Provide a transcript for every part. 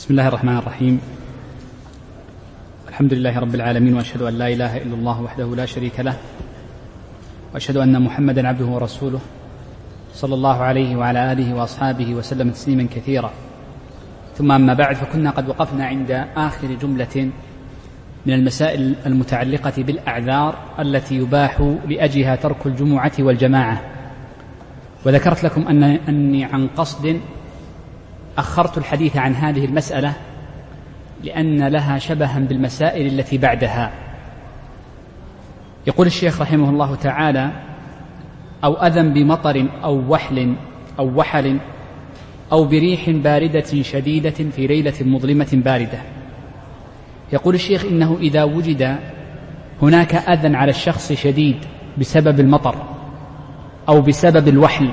بسم الله الرحمن الرحيم. الحمد لله رب العالمين وأشهد أن لا إله إلا الله وحده لا شريك له وأشهد أن محمدا عبده ورسوله صلى الله عليه وعلى آله وأصحابه وسلم تسليما كثيرا. ثم أما بعد فكنا قد وقفنا عند آخر جملة من المسائل المتعلقة بالأعذار التي يباح لأجلها ترك الجمعة والجماعة. وذكرت لكم أن أني عن قصد أخرت الحديث عن هذه المسألة لأن لها شبها بالمسائل التي بعدها. يقول الشيخ رحمه الله تعالى أو أذى بمطر أو وحل أو وحل أو بريح باردة شديدة في ليلة مظلمة باردة. يقول الشيخ إنه إذا وجد هناك أذى على الشخص شديد بسبب المطر أو بسبب الوحل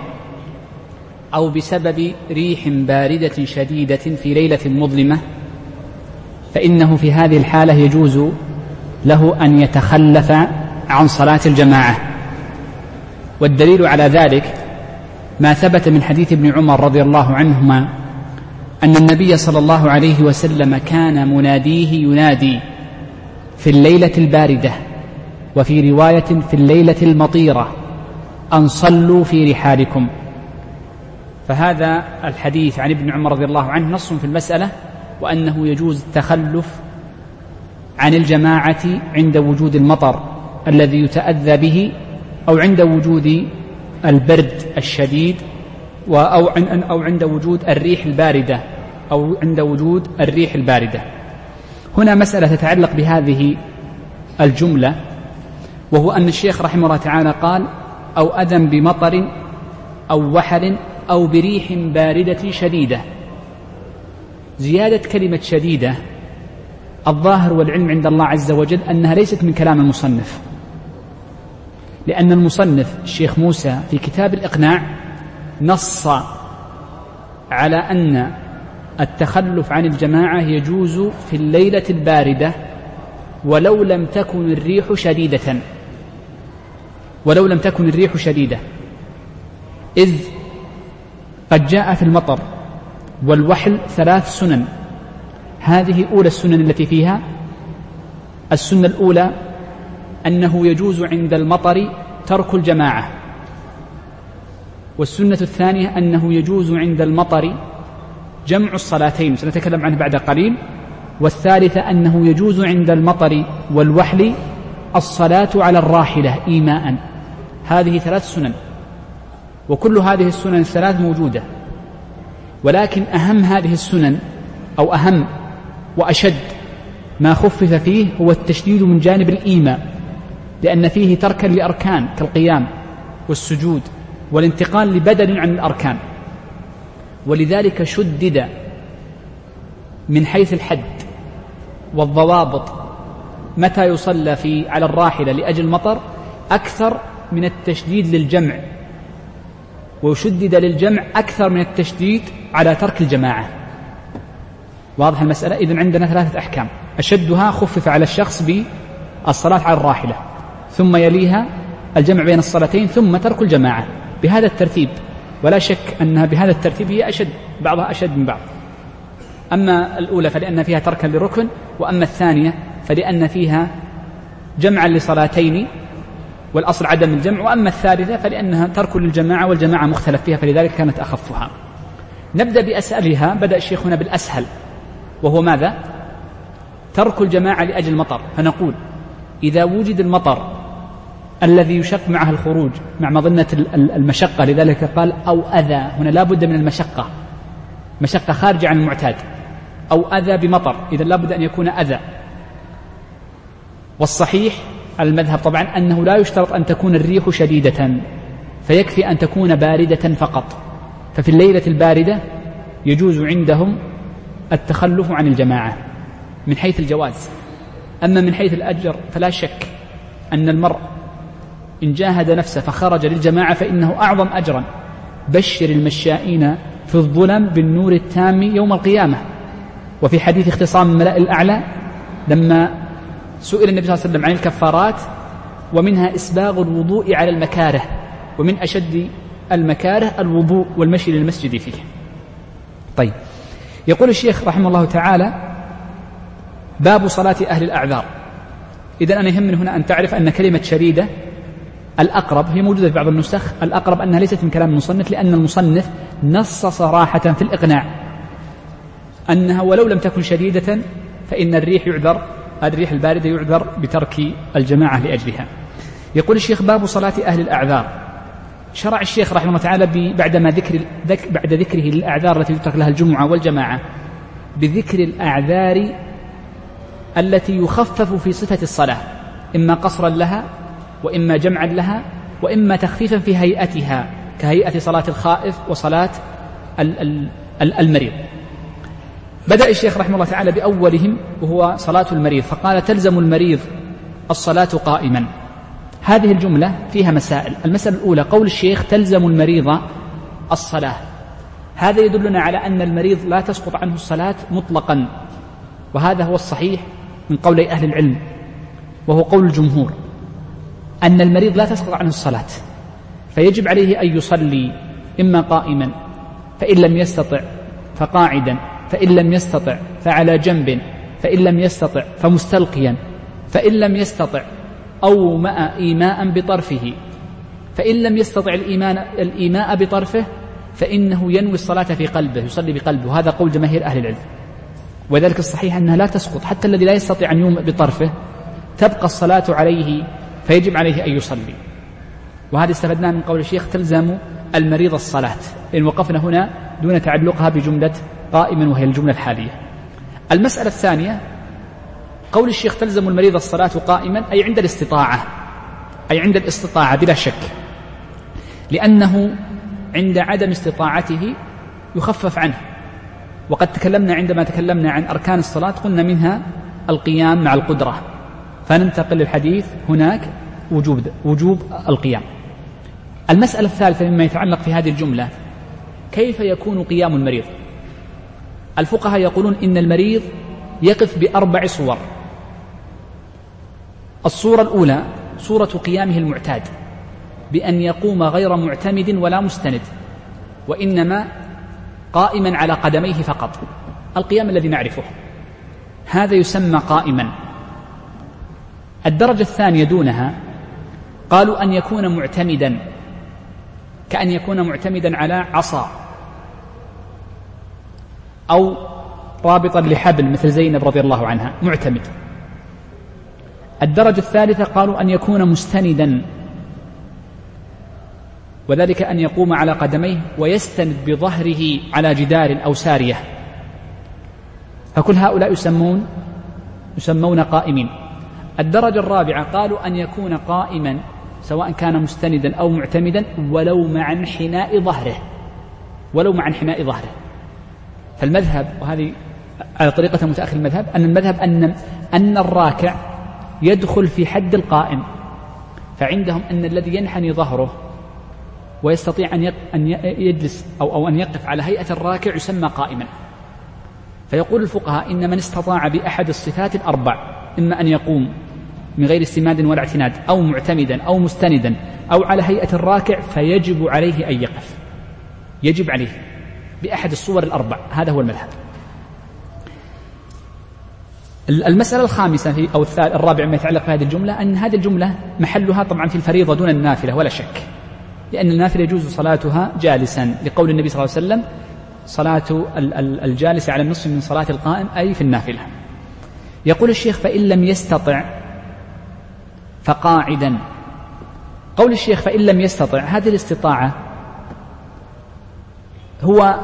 أو بسبب ريح باردة شديدة في ليلة مظلمة فإنه في هذه الحالة يجوز له أن يتخلف عن صلاة الجماعة. والدليل على ذلك ما ثبت من حديث ابن عمر رضي الله عنهما أن النبي صلى الله عليه وسلم كان مناديه ينادي في الليلة الباردة وفي رواية في الليلة المطيرة أن صلوا في رحالكم. فهذا الحديث عن ابن عمر رضي الله عنه نص في المسألة وأنه يجوز التخلف عن الجماعة عند وجود المطر الذي يتأذى به أو عند وجود البرد الشديد أو أو عند وجود الريح الباردة أو عند وجود الريح الباردة. هنا مسألة تتعلق بهذه الجملة وهو أن الشيخ رحمه الله تعالى قال أو أذى بمطر أو وحل أو بريح باردة شديدة. زيادة كلمة شديدة الظاهر والعلم عند الله عز وجل أنها ليست من كلام المصنف. لأن المصنف الشيخ موسى في كتاب الإقناع نص على أن التخلف عن الجماعة يجوز في الليلة الباردة ولو لم تكن الريح شديدة. ولو لم تكن الريح شديدة. إذ قد جاء في المطر والوحل ثلاث سنن. هذه أولى السنن التي فيها. السنة الأولى أنه يجوز عند المطر ترك الجماعة. والسنة الثانية أنه يجوز عند المطر جمع الصلاتين. سنتكلم عنه بعد قليل. والثالثة أنه يجوز عند المطر والوحل الصلاة على الراحلة إيماء. هذه ثلاث سنن. وكل هذه السنن الثلاث موجودة. ولكن أهم هذه السنن أو أهم وأشد ما خفف فيه هو التشديد من جانب الإيماء لأن فيه تركا لأركان كالقيام والسجود والانتقال لبدل عن الأركان. ولذلك شدد من حيث الحد والضوابط متى يصلى في على الراحلة لأجل المطر أكثر من التشديد للجمع. وشدد للجمع أكثر من التشديد على ترك الجماعة. واضح المسألة؟ إذن عندنا ثلاثة أحكام. أشدها خفف على الشخص بالصلاة على الراحلة ثم يليها الجمع بين الصلاتين ثم ترك الجماعة. بهذا الترتيب ولا شك أنها بهذا الترتيب هي أشد بعضها أشد من بعض. أما الأولى فلأن فيها تركا لركن وأما الثانية فلأن فيها جمعا لصلاتين والأصل عدم الجمع وأما الثالثة فلأنها ترك للجماعة والجماعة مختلف فيها فلذلك كانت أخفها. نبدأ بأسألها بدأ الشيخ هنا بالأسهل وهو ماذا؟ ترك الجماعة لأجل المطر. فنقول إذا وجد المطر الذي يشق معه الخروج مع مظنة المشقة لذلك قال أو أذى. هنا لا بد من المشقة. مشقة خارجة عن المعتاد. أو أذى بمطر. إذا لا بد أن يكون أذى. والصحيح المذهب طبعا أنه لا يشترط أن تكون الريح شديدة فيكفي أن تكون باردة فقط. ففي الليلة الباردة يجوز عندهم التخلف عن الجماعة من حيث الجواز. أما من حيث الأجر فلا شك أن المرء إن جاهد نفسه فخرج للجماعة فإنه أعظم أجرا. بشر المشائين في الظلم بالنور التام يوم القيامة. وفي حديث اختصام الملأ الأعلى لما سئل النبي صلى الله عليه وسلم عن الكفارات ومنها إسباغ الوضوء على المكاره ومن أشد المكاره الوضوء والمشي للمسجد فيه. طيب. يقول الشيخ رحمه الله تعالى باب صلاة أهل الأعذار. إذا أنا يهمني هنا أن تعرف أن كلمة شديدة الأقرب هي موجودة في بعض النسخ. الأقرب أنها ليست من كلام المصنف لأن المصنف نص صراحة في الإقناع. أنها ولو لم تكن شديدة فإن الريح يعذر الريح الباردة يعذر بترك الجماعة لأجلها. يقول الشيخ باب صلاة أهل الأعذار. شرع الشيخ رحمه الله تعالى بعدما ذكر بعد ذكره للأعذار التي تترك لها الجمعة والجماعة بذكر الأعذار التي يخفف في صفة الصلاة. إما قصرا لها وإما جمعا لها وإما تخفيفا في هيئتها كهيئة صلاة الخائف وصلاة المريض. بدأ الشيخ رحمه الله تعالى بأولهم وهو صلاة المريض فقال تلزم المريض الصلاة قائما. هذه الجملة فيها مسائل. المسألة الأولى قول الشيخ تلزم المريض الصلاة. هذا يدلنا على أن المريض لا تسقط عنه الصلاة مطلقا. وهذا هو الصحيح من قول أهل العلم وهو قول الجمهور أن المريض لا تسقط عنه الصلاة. فيجب عليه أن يصلي إما قائما فإن لم يستطع فقاعدا. فإن لم يستطع فعلى جنب فإن لم يستطع فمستلقيا فإن لم يستطع أو ماء إيماء بطرفه فإن لم يستطع الإيمان الإيماء بطرفه فإنه ينوي الصلاة في قلبه يصلي بقلبه. هذا قول جماهير أهل العلم. وذلك الصحيح أنها لا تسقط. حتى الذي لا يستطيع أن يومئ بطرفه تبقى الصلاة عليه فيجب عليه أن يصلي. وهذا استفدناه من قول الشيخ تلزم المريض الصلاة. إن وقفنا هنا دون تعلقها بجملة قائما وهي الجملة الحالية. المسألة الثانية قول الشيخ تلزم المريض الصلاة قائما أي عند الاستطاعة أي عند الاستطاعة بلا شك. لأنه عند عدم استطاعته يخفف عنه. وقد تكلمنا عندما تكلمنا عن أركان الصلاة قلنا منها القيام مع القدرة. فننتقل للحديث هناك وجوب وجوب القيام. المسألة الثالثة مما يتعلق في هذه الجملة كيف يكون قيام المريض؟ الفقهاء يقولون إن المريض يقف بأربع صور. الصورة الأولى صورة قيامه المعتاد بأن يقوم غير معتمد ولا مستند وإنما قائما على قدميه فقط. القيام الذي نعرفه. هذا يسمى قائما. الدرجة الثانية دونها قالوا أن يكون معتمدا كأن يكون معتمدا على عصا. أو رابطا لحبل مثل زينب رضي الله عنها معتمد. الدرجة الثالثة قالوا أن يكون مستندا وذلك أن يقوم على قدميه ويستند بظهره على جدار أو سارية. فكل هؤلاء يسمون يسمون قائمين. الدرجة الرابعة قالوا أن يكون قائما سواء كان مستندا أو معتمدا ولو مع انحناء ظهره ولو مع انحناء ظهره. فالمذهب وهذه على طريقة متأخر المذهب أن المذهب أن أن الراكع يدخل في حد القائم فعندهم أن الذي ينحني ظهره ويستطيع أن أن يجلس أو أو أن يقف على هيئة الراكع يسمى قائما. فيقول الفقهاء إن من استطاع بأحد الصفات الأربع إما أن يقوم من غير استماد ولا اعتناد أو معتمدا أو مستندا أو على هيئة الراكع فيجب عليه أن يقف. يجب عليه. بأحد الصور الأربع. هذا هو المذهب. المسألة الخامسة في أو الرابع ما يتعلق بهذه الجملة أن هذه الجملة محلها طبعا في الفريضة دون النافلة ولا شك. لأن النافلة يجوز صلاتها جالسا. لقول النبي صلى الله عليه وسلم صلاة الجالس على النصف من صلاة القائم أي في النافلة. يقول الشيخ فإن لم يستطع فقاعدا. قول الشيخ فإن لم يستطع هذه الاستطاعة هو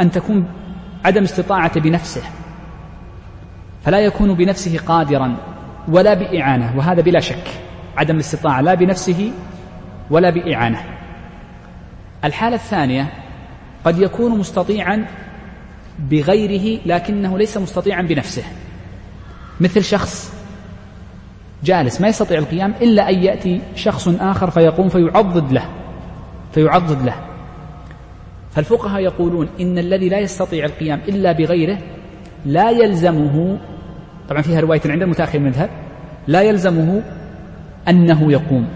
أن تكون عدم استطاعة بنفسه فلا يكون بنفسه قادرا ولا بإعانة وهذا بلا شك عدم الاستطاعة لا بنفسه ولا بإعانة. الحالة الثانية قد يكون مستطيعا بغيره لكنه ليس مستطيعا بنفسه. مثل شخص جالس ما يستطيع القيام إلا أن يأتي شخص آخر فيقوم فيعضد له فيعضد له. فالفقهاء يقولون إن الذي لا يستطيع القيام إلا بغيره لا يلزمه طبعا فيها رواية عند المتأخر المذهب لا يلزمه أنه يقوم.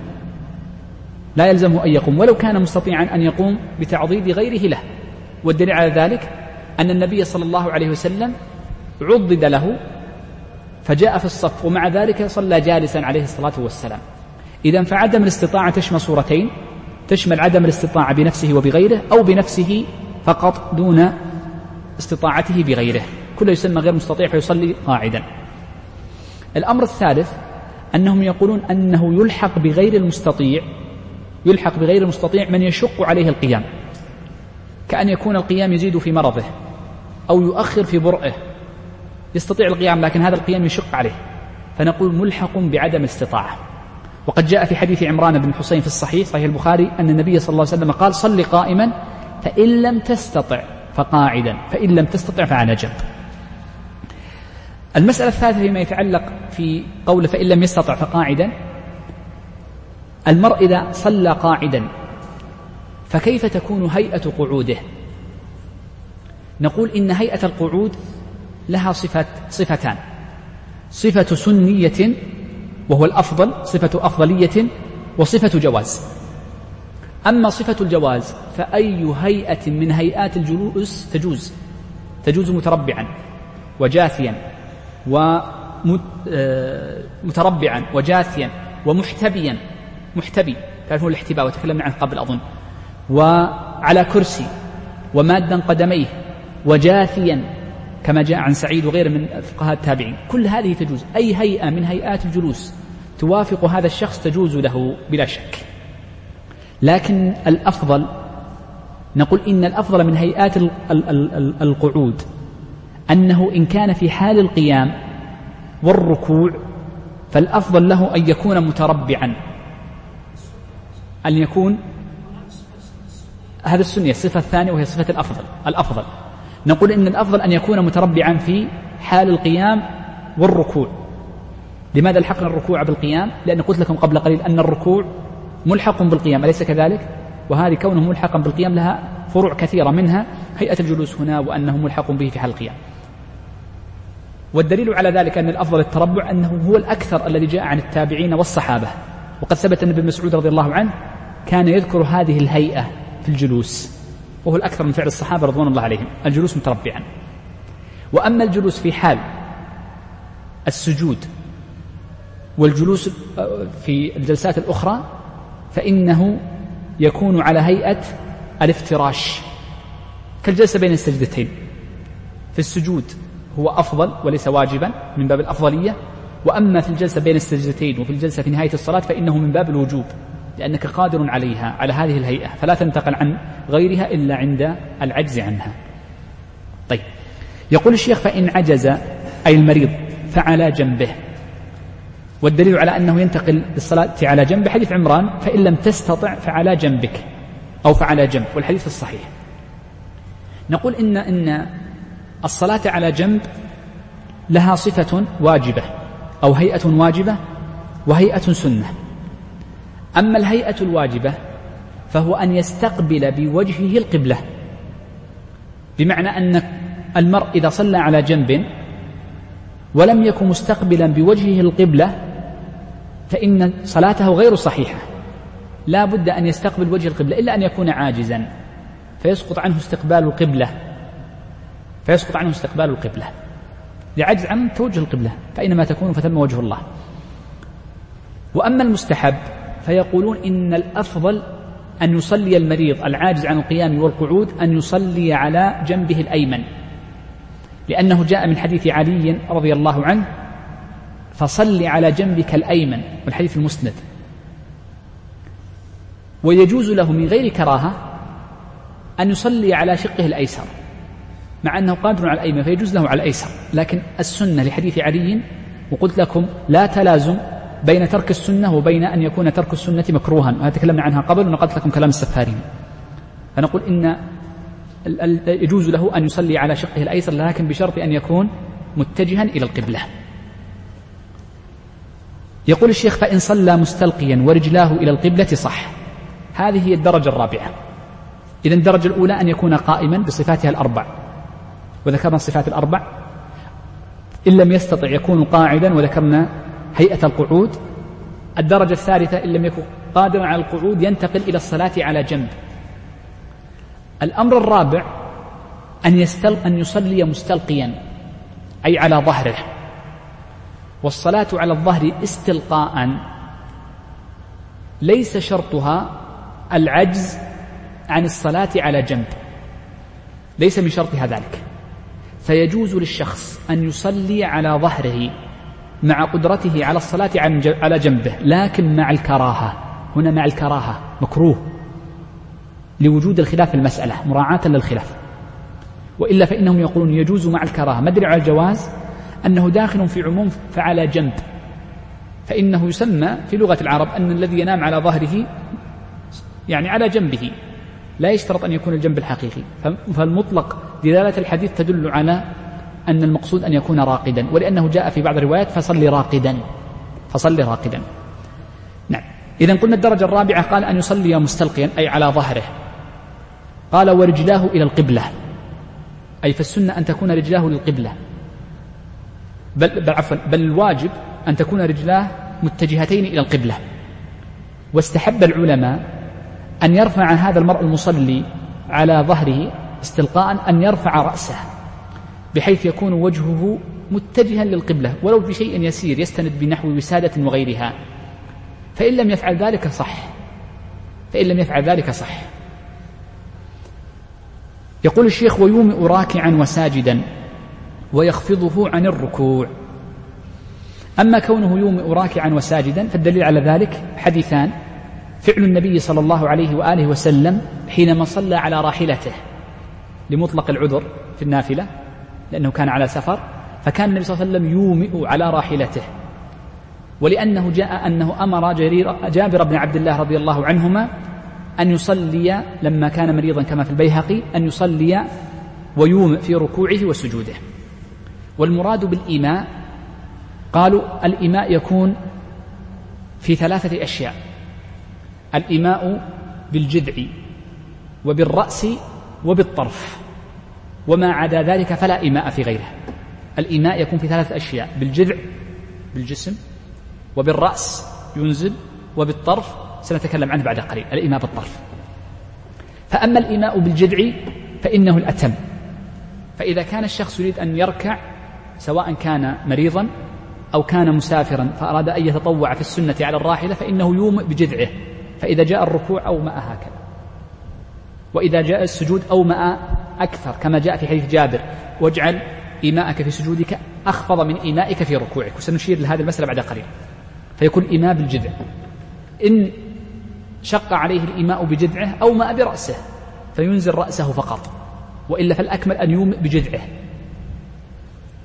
لا يلزمه أن يقوم ولو كان مستطيعا أن يقوم بتعضيد غيره له. والدليل على ذلك أن النبي صلى الله عليه وسلم عضد له فجاء في الصف ومع ذلك صلى جالسا عليه الصلاة والسلام. إذا فعدم الاستطاعة تشمل صورتين. تشمل عدم الاستطاعة بنفسه وبغيره أو بنفسه فقط دون استطاعته بغيره. كله يسمى غير مستطيع فيصلي قاعدا. الأمر الثالث أنهم يقولون أنه يلحق بغير المستطيع يلحق بغير المستطيع من يشق عليه القيام. كأن يكون القيام يزيد في مرضه أو يؤخر في برئه. يستطيع القيام لكن هذا القيام يشق عليه. فنقول ملحق بعدم الاستطاعة. وقد جاء في حديث عمران بن حسين في الصحيح صحيح البخاري أن النبي صلى الله عليه وسلم قال صل قائما فإن لم تستطع فقاعدا فإن لم تستطع فعلى جنب. المسألة الثالثة فيما يتعلق في قول فإن لم يستطع فقاعدا المرء إذا صلى قاعدا فكيف تكون هيئة قعوده؟ نقول إن هيئة القعود لها صفة صفتان صفة سنية وهو الأفضل صفة أفضلية وصفة جواز. أما صفة الجواز فأي هيئة من هيئات الجلوس تجوز تجوز متربعا وجاثيا ومتربعا آه، وجاثيا ومحتبيا محتبي تعرفون الاحتباء وتكلمنا عنه قبل أظن. وعلى كرسي ومادا قدميه وجاثيا كما جاء عن سعيد وغيره من فقهاء التابعين. كل هذه تجوز. أي هيئة من هيئات الجلوس توافق هذا الشخص تجوز له بلا شك. لكن الأفضل نقول إن الأفضل من هيئات القعود أنه إن كان في حال القيام والركوع فالأفضل له أن يكون متربعا. أن يكون هذا السنية الصفة الثانية وهي صفة الأفضل الأفضل. نقول إن الأفضل أن يكون متربعا في حال القيام والركوع. لماذا الحقنا الركوع بالقيام؟ لأن قلت لكم قبل قليل أن الركوع ملحق بالقيام أليس كذلك؟ وهذه كونه ملحقا بالقيام لها فروع كثيرة منها هيئة الجلوس هنا وأنه ملحق به في حال القيام. والدليل على ذلك أن الأفضل التربع أنه هو الأكثر الذي جاء عن التابعين والصحابة. وقد ثبت أن ابن مسعود رضي الله عنه كان يذكر هذه الهيئة في الجلوس وهو الأكثر من فعل الصحابة رضوان الله عليهم الجلوس متربعا. وأما الجلوس في حال السجود والجلوس في الجلسات الأخرى فإنه يكون على هيئة الافتراش كالجلسة بين السجدتين. في السجود هو أفضل وليس واجبا من باب الأفضلية وأما في الجلسة بين السجدتين وفي الجلسة في نهاية الصلاة فإنه من باب الوجوب لأنك قادر عليها على هذه الهيئة فلا تنتقل عن غيرها إلا عند العجز عنها. طيب يقول الشيخ فإن عجز أي المريض فعلى جنبه. والدليل على أنه ينتقل بالصلاة على جنب حديث عمران فإن لم تستطع فعلى جنبك أو فعلى جنب والحديث الصحيح. نقول إن إن الصلاة على جنب لها صفة واجبة أو هيئة واجبة وهيئة سنة. أما الهيئة الواجبة فهو أن يستقبل بوجهه القبلة. بمعنى أن المرء إذا صلى على جنب ولم يكن مستقبلا بوجهه القبلة فإن صلاته غير صحيحة. لا بد أن يستقبل وجه القبلة إلا أن يكون عاجزا. فيسقط عنه استقبال القبلة. فيسقط عنه استقبال القبلة. لعجز عن توجه القبلة فأينما تكون فثم وجه الله. وأما المستحب فيقولون إن الأفضل أن يصلي المريض العاجز عن القيام والقعود أن يصلي على جنبه الأيمن. لأنه جاء من حديث علي رضي الله عنه فصل على جنبك الأيمن والحديث المسند. ويجوز له من غير كراهة أن يصلي على شقه الأيسر مع أنه قادر على الأيمن فيجوز له على الأيسر. لكن السنة لحديث علي وقلت لكم لا تلازم بين ترك السنة وبين أن يكون ترك السنة مكروها. وهذا تكلمنا عنها قبل ونقلت لكم كلام السفارين. فنقول إن يجوز له أن يصلي على شقه الأيسر لكن بشرط أن يكون متجها إلى القبلة. يقول الشيخ فإن صلى مستلقيا ورجلاه إلى القبلة صح. هذه هي الدرجة الرابعة. إذا الدرجة الأولى أن يكون قائما بصفاتها الأربع. وذكرنا الصفات الأربع. إن لم يستطع يكون قاعدا وذكرنا هيئة القعود. الدرجة الثالثة إن لم يكن قادرا على القعود ينتقل إلى الصلاة على جنب. الأمر الرابع أن, يستل أن يصلي مستلقيا أي على ظهره. والصلاة على الظهر استلقاء. ليس شرطها العجز عن الصلاة على جنب. ليس من شرطها ذلك. فيجوز للشخص أن يصلي على ظهره مع قدرته على الصلاة على جنبه لكن مع الكراهة. هنا مع الكراهة مكروه لوجود الخلاف في المسألة مراعاة للخلاف. وإلا فإنهم يقولون يجوز مع الكراهة. مدري على الجواز؟ أنه داخل في عموم فعلى جنب. فإنه يسمى في لغة العرب أن الذي ينام على ظهره يعني على جنبه. لا يشترط أن يكون الجنب الحقيقي. فالمطلق دلالة الحديث تدل على أن المقصود أن يكون راقدا. ولأنه جاء في بعض الروايات فصل راقدا. فصل راقدا. نعم. إذا قلنا الدرجة الرابعة قال أن يصلي مستلقيا أي على ظهره. قال ورجلاه إلى القبلة. أي فالسنة أن تكون رجلاه للقبلة. بل, بل عفوا بل الواجب أن تكون رجلاه متجهتين إلى القبلة. واستحب العلماء أن يرفع هذا المرء المصلي على ظهره استلقاء أن يرفع رأسه بحيث يكون وجهه متجها للقبلة ولو بشيء يسير يستند بنحو وسادة وغيرها. فإن لم يفعل ذلك صح. فإن لم يفعل ذلك صح. يقول الشيخ ويومئ راكعا وساجدا ويخفضه عن الركوع. أما كونه يومئ راكعا وساجدا فالدليل على ذلك حديثان. فعل النبي صلى الله عليه وآله وسلم حينما صلى على راحلته لمطلق العذر في النافلة لأنه كان على سفر فكان النبي صلى الله عليه وسلم يومئ على راحلته. ولأنه جاء أنه أمر جرير جابر بن عبد الله رضي الله عنهما أن يصلي لما كان مريضا كما في البيهقي أن يصلي ويومئ في ركوعه وسجوده. والمراد بالإيماء قالوا الإيماء يكون في ثلاثة أشياء. الإيماء بالجذع وبالرأس وبالطرف وما عدا ذلك فلا إيماء في غيره. الإيماء يكون في ثلاثة أشياء بالجذع بالجسم وبالرأس ينزل وبالطرف سنتكلم عنه بعد قليل الإيماء بالطرف. فأما الإيماء بالجذع فإنه الأتم. فإذا كان الشخص يريد أن يركع سواء كان مريضا أو كان مسافرا فأراد أن يتطوع في السنة على الراحلة فإنه يومئ بجذعه فإذا جاء الركوع أومأ هكذا. وإذا جاء السجود أومأ أكثر كما جاء في حديث جابر واجعل إيماءك في سجودك أخفض من إيمائك في ركوعك. وسنشير لهذه المسألة بعد قليل. فيكون إيماء بالجذع. إن شق عليه الإيماء بجذعه أومأ برأسه فينزل رأسه فقط. وإلا فالأكمل أن يومئ بجذعه.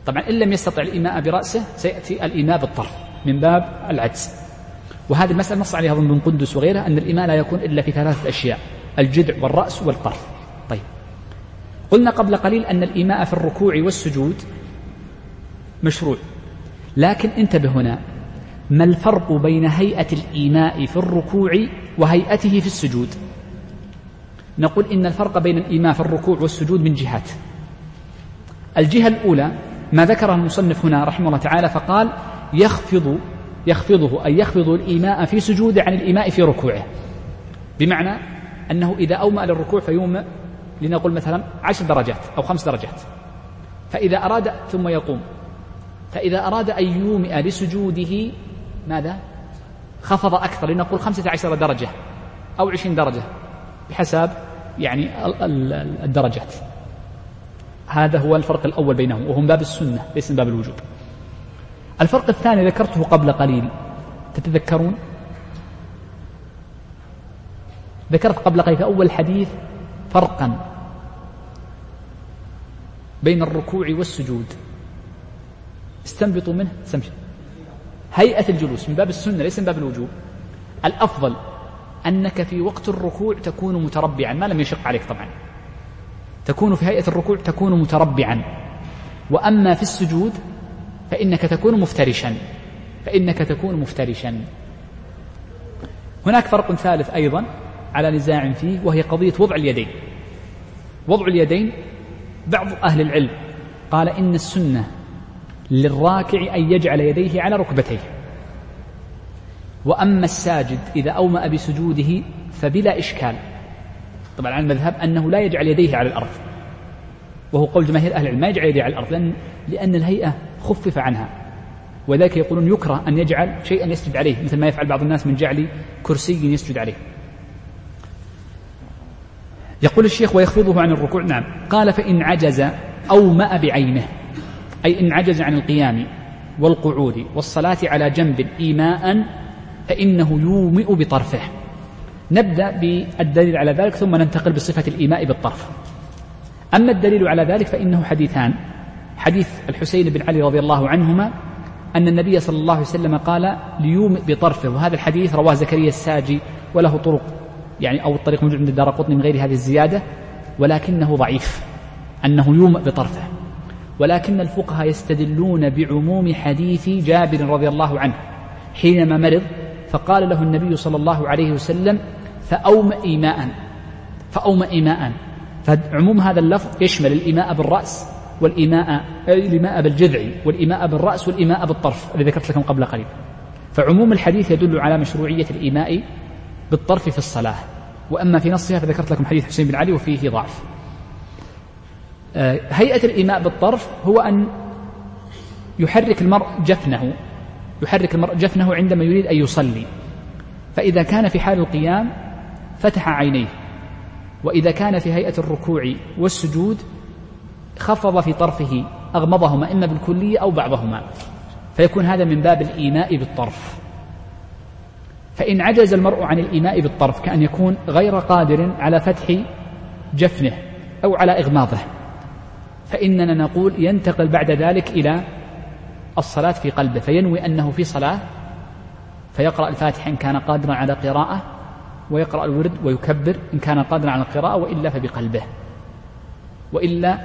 طبعا إن لم يستطع الإيماء برأسه سيأتي الإيماء بالطرف من باب العجز. وهذه المسألة نص عليها ابن قندس وغيرها أن الإيماء لا يكون إلا في ثلاثة أشياء الجذع والرأس والطرف. طيب. قلنا قبل قليل أن الإيماء في الركوع والسجود مشروع. لكن انتبه هنا ما الفرق بين هيئة الإيماء في الركوع وهيئته في السجود؟ نقول إن الفرق بين الإيماء في الركوع والسجود من جهات. الجهة الأولى ما ذكره المصنف هنا رحمه الله تعالى فقال يخفض يخفضه أي يخفض الإيماء في سجوده عن الإيماء في ركوعه. بمعنى أنه إذا أومأ للركوع فيومئ لنقول مثلا عشر درجات أو خمس درجات. فإذا أراد ثم يقوم. فإذا أراد أن يومئ لسجوده ماذا؟ خفض أكثر لنقول خمسة عشر درجة أو عشرين درجة بحسب يعني الدرجات. هذا هو الفرق الأول بينهم وهم باب السنة ليس من باب الوجوب. الفرق الثاني ذكرته قبل قليل تتذكرون؟ ذكرت قبل قليل في أول الحديث فرقا بين الركوع والسجود. استنبطوا منه سمش هيئة الجلوس من باب السنة ليس من باب الوجوب. الأفضل أنك في وقت الركوع تكون متربعا ما لم يشق عليك طبعا. تكون في هيئة الركوع تكون متربعا. وأما في السجود فإنك تكون مفترشا. فإنك تكون مفترشا. هناك فرق ثالث أيضا على نزاع فيه وهي قضية وضع اليدين. وضع اليدين بعض أهل العلم قال إن السنة للراكع أن يجعل يديه على ركبتيه. وأما الساجد إذا أومأ بسجوده فبلا إشكال. طبعا على المذهب أنه لا يجعل يديه على الأرض. وهو قول جماهير أهل العلم ما يجعل يديه على الأرض لأن, لأن الهيئة خفف عنها. وذلك يقولون يكره أن يجعل شيئا يسجد عليه مثل ما يفعل بعض الناس من جعل كرسي يسجد عليه. يقول الشيخ ويخفضه عن الركوع نعم. قال فإن عجز أو مأ بعينه أي إن عجز عن القيام والقعود والصلاة على جنب إيماء فإنه يومئ بطرفه. نبدأ بالدليل على ذلك ثم ننتقل بصفة الإيماء بالطرف. أما الدليل على ذلك فإنه حديثان. حديث الحسين بن علي رضي الله عنهما أن النبي صلى الله عليه وسلم قال ليومئ بطرفه. وهذا الحديث رواه زكريا الساجي وله طرق يعني أو الطريق موجود عند الدار قطني من غير هذه الزيادة ولكنه ضعيف أنه يومئ بطرفه. ولكن الفقهاء يستدلون بعموم حديث جابر رضي الله عنه حينما مرض فقال له النبي صلى الله عليه وسلم فأومئ إيماء فأومئ إيماء فعموم هذا اللفظ يشمل الإيماء بالرأس والإيماء الإيماء بالجذع والإيماء بالرأس والإيماء بالطرف الذي ذكرت لكم قبل قليل. فعموم الحديث يدل على مشروعية الإيماء بالطرف في الصلاة. وأما في نصها فذكرت لكم حديث حسين بن علي وفيه ضعف. آه، هيئة الإيماء بالطرف هو أن يحرك المرء جفنه يحرك المرء جفنه عندما يريد أن يصلي. فإذا كان في حال القيام فتح عينيه. وإذا كان في هيئة الركوع والسجود خفض في طرفه أغمضهما إما بالكلية أو بعضهما. فيكون هذا من باب الإيماء بالطرف. فإن عجز المرء عن الإيماء بالطرف كأن يكون غير قادر على فتح جفنه أو على إغماضه. فإننا نقول ينتقل بعد ذلك إلى الصلاة في قلبه فينوي أنه في صلاة فيقرأ الفاتحة إن كان قادرا على قراءة ويقرأ الورد ويكبر إن كان قادرا على القراءة وإلا فبقلبه. وإلا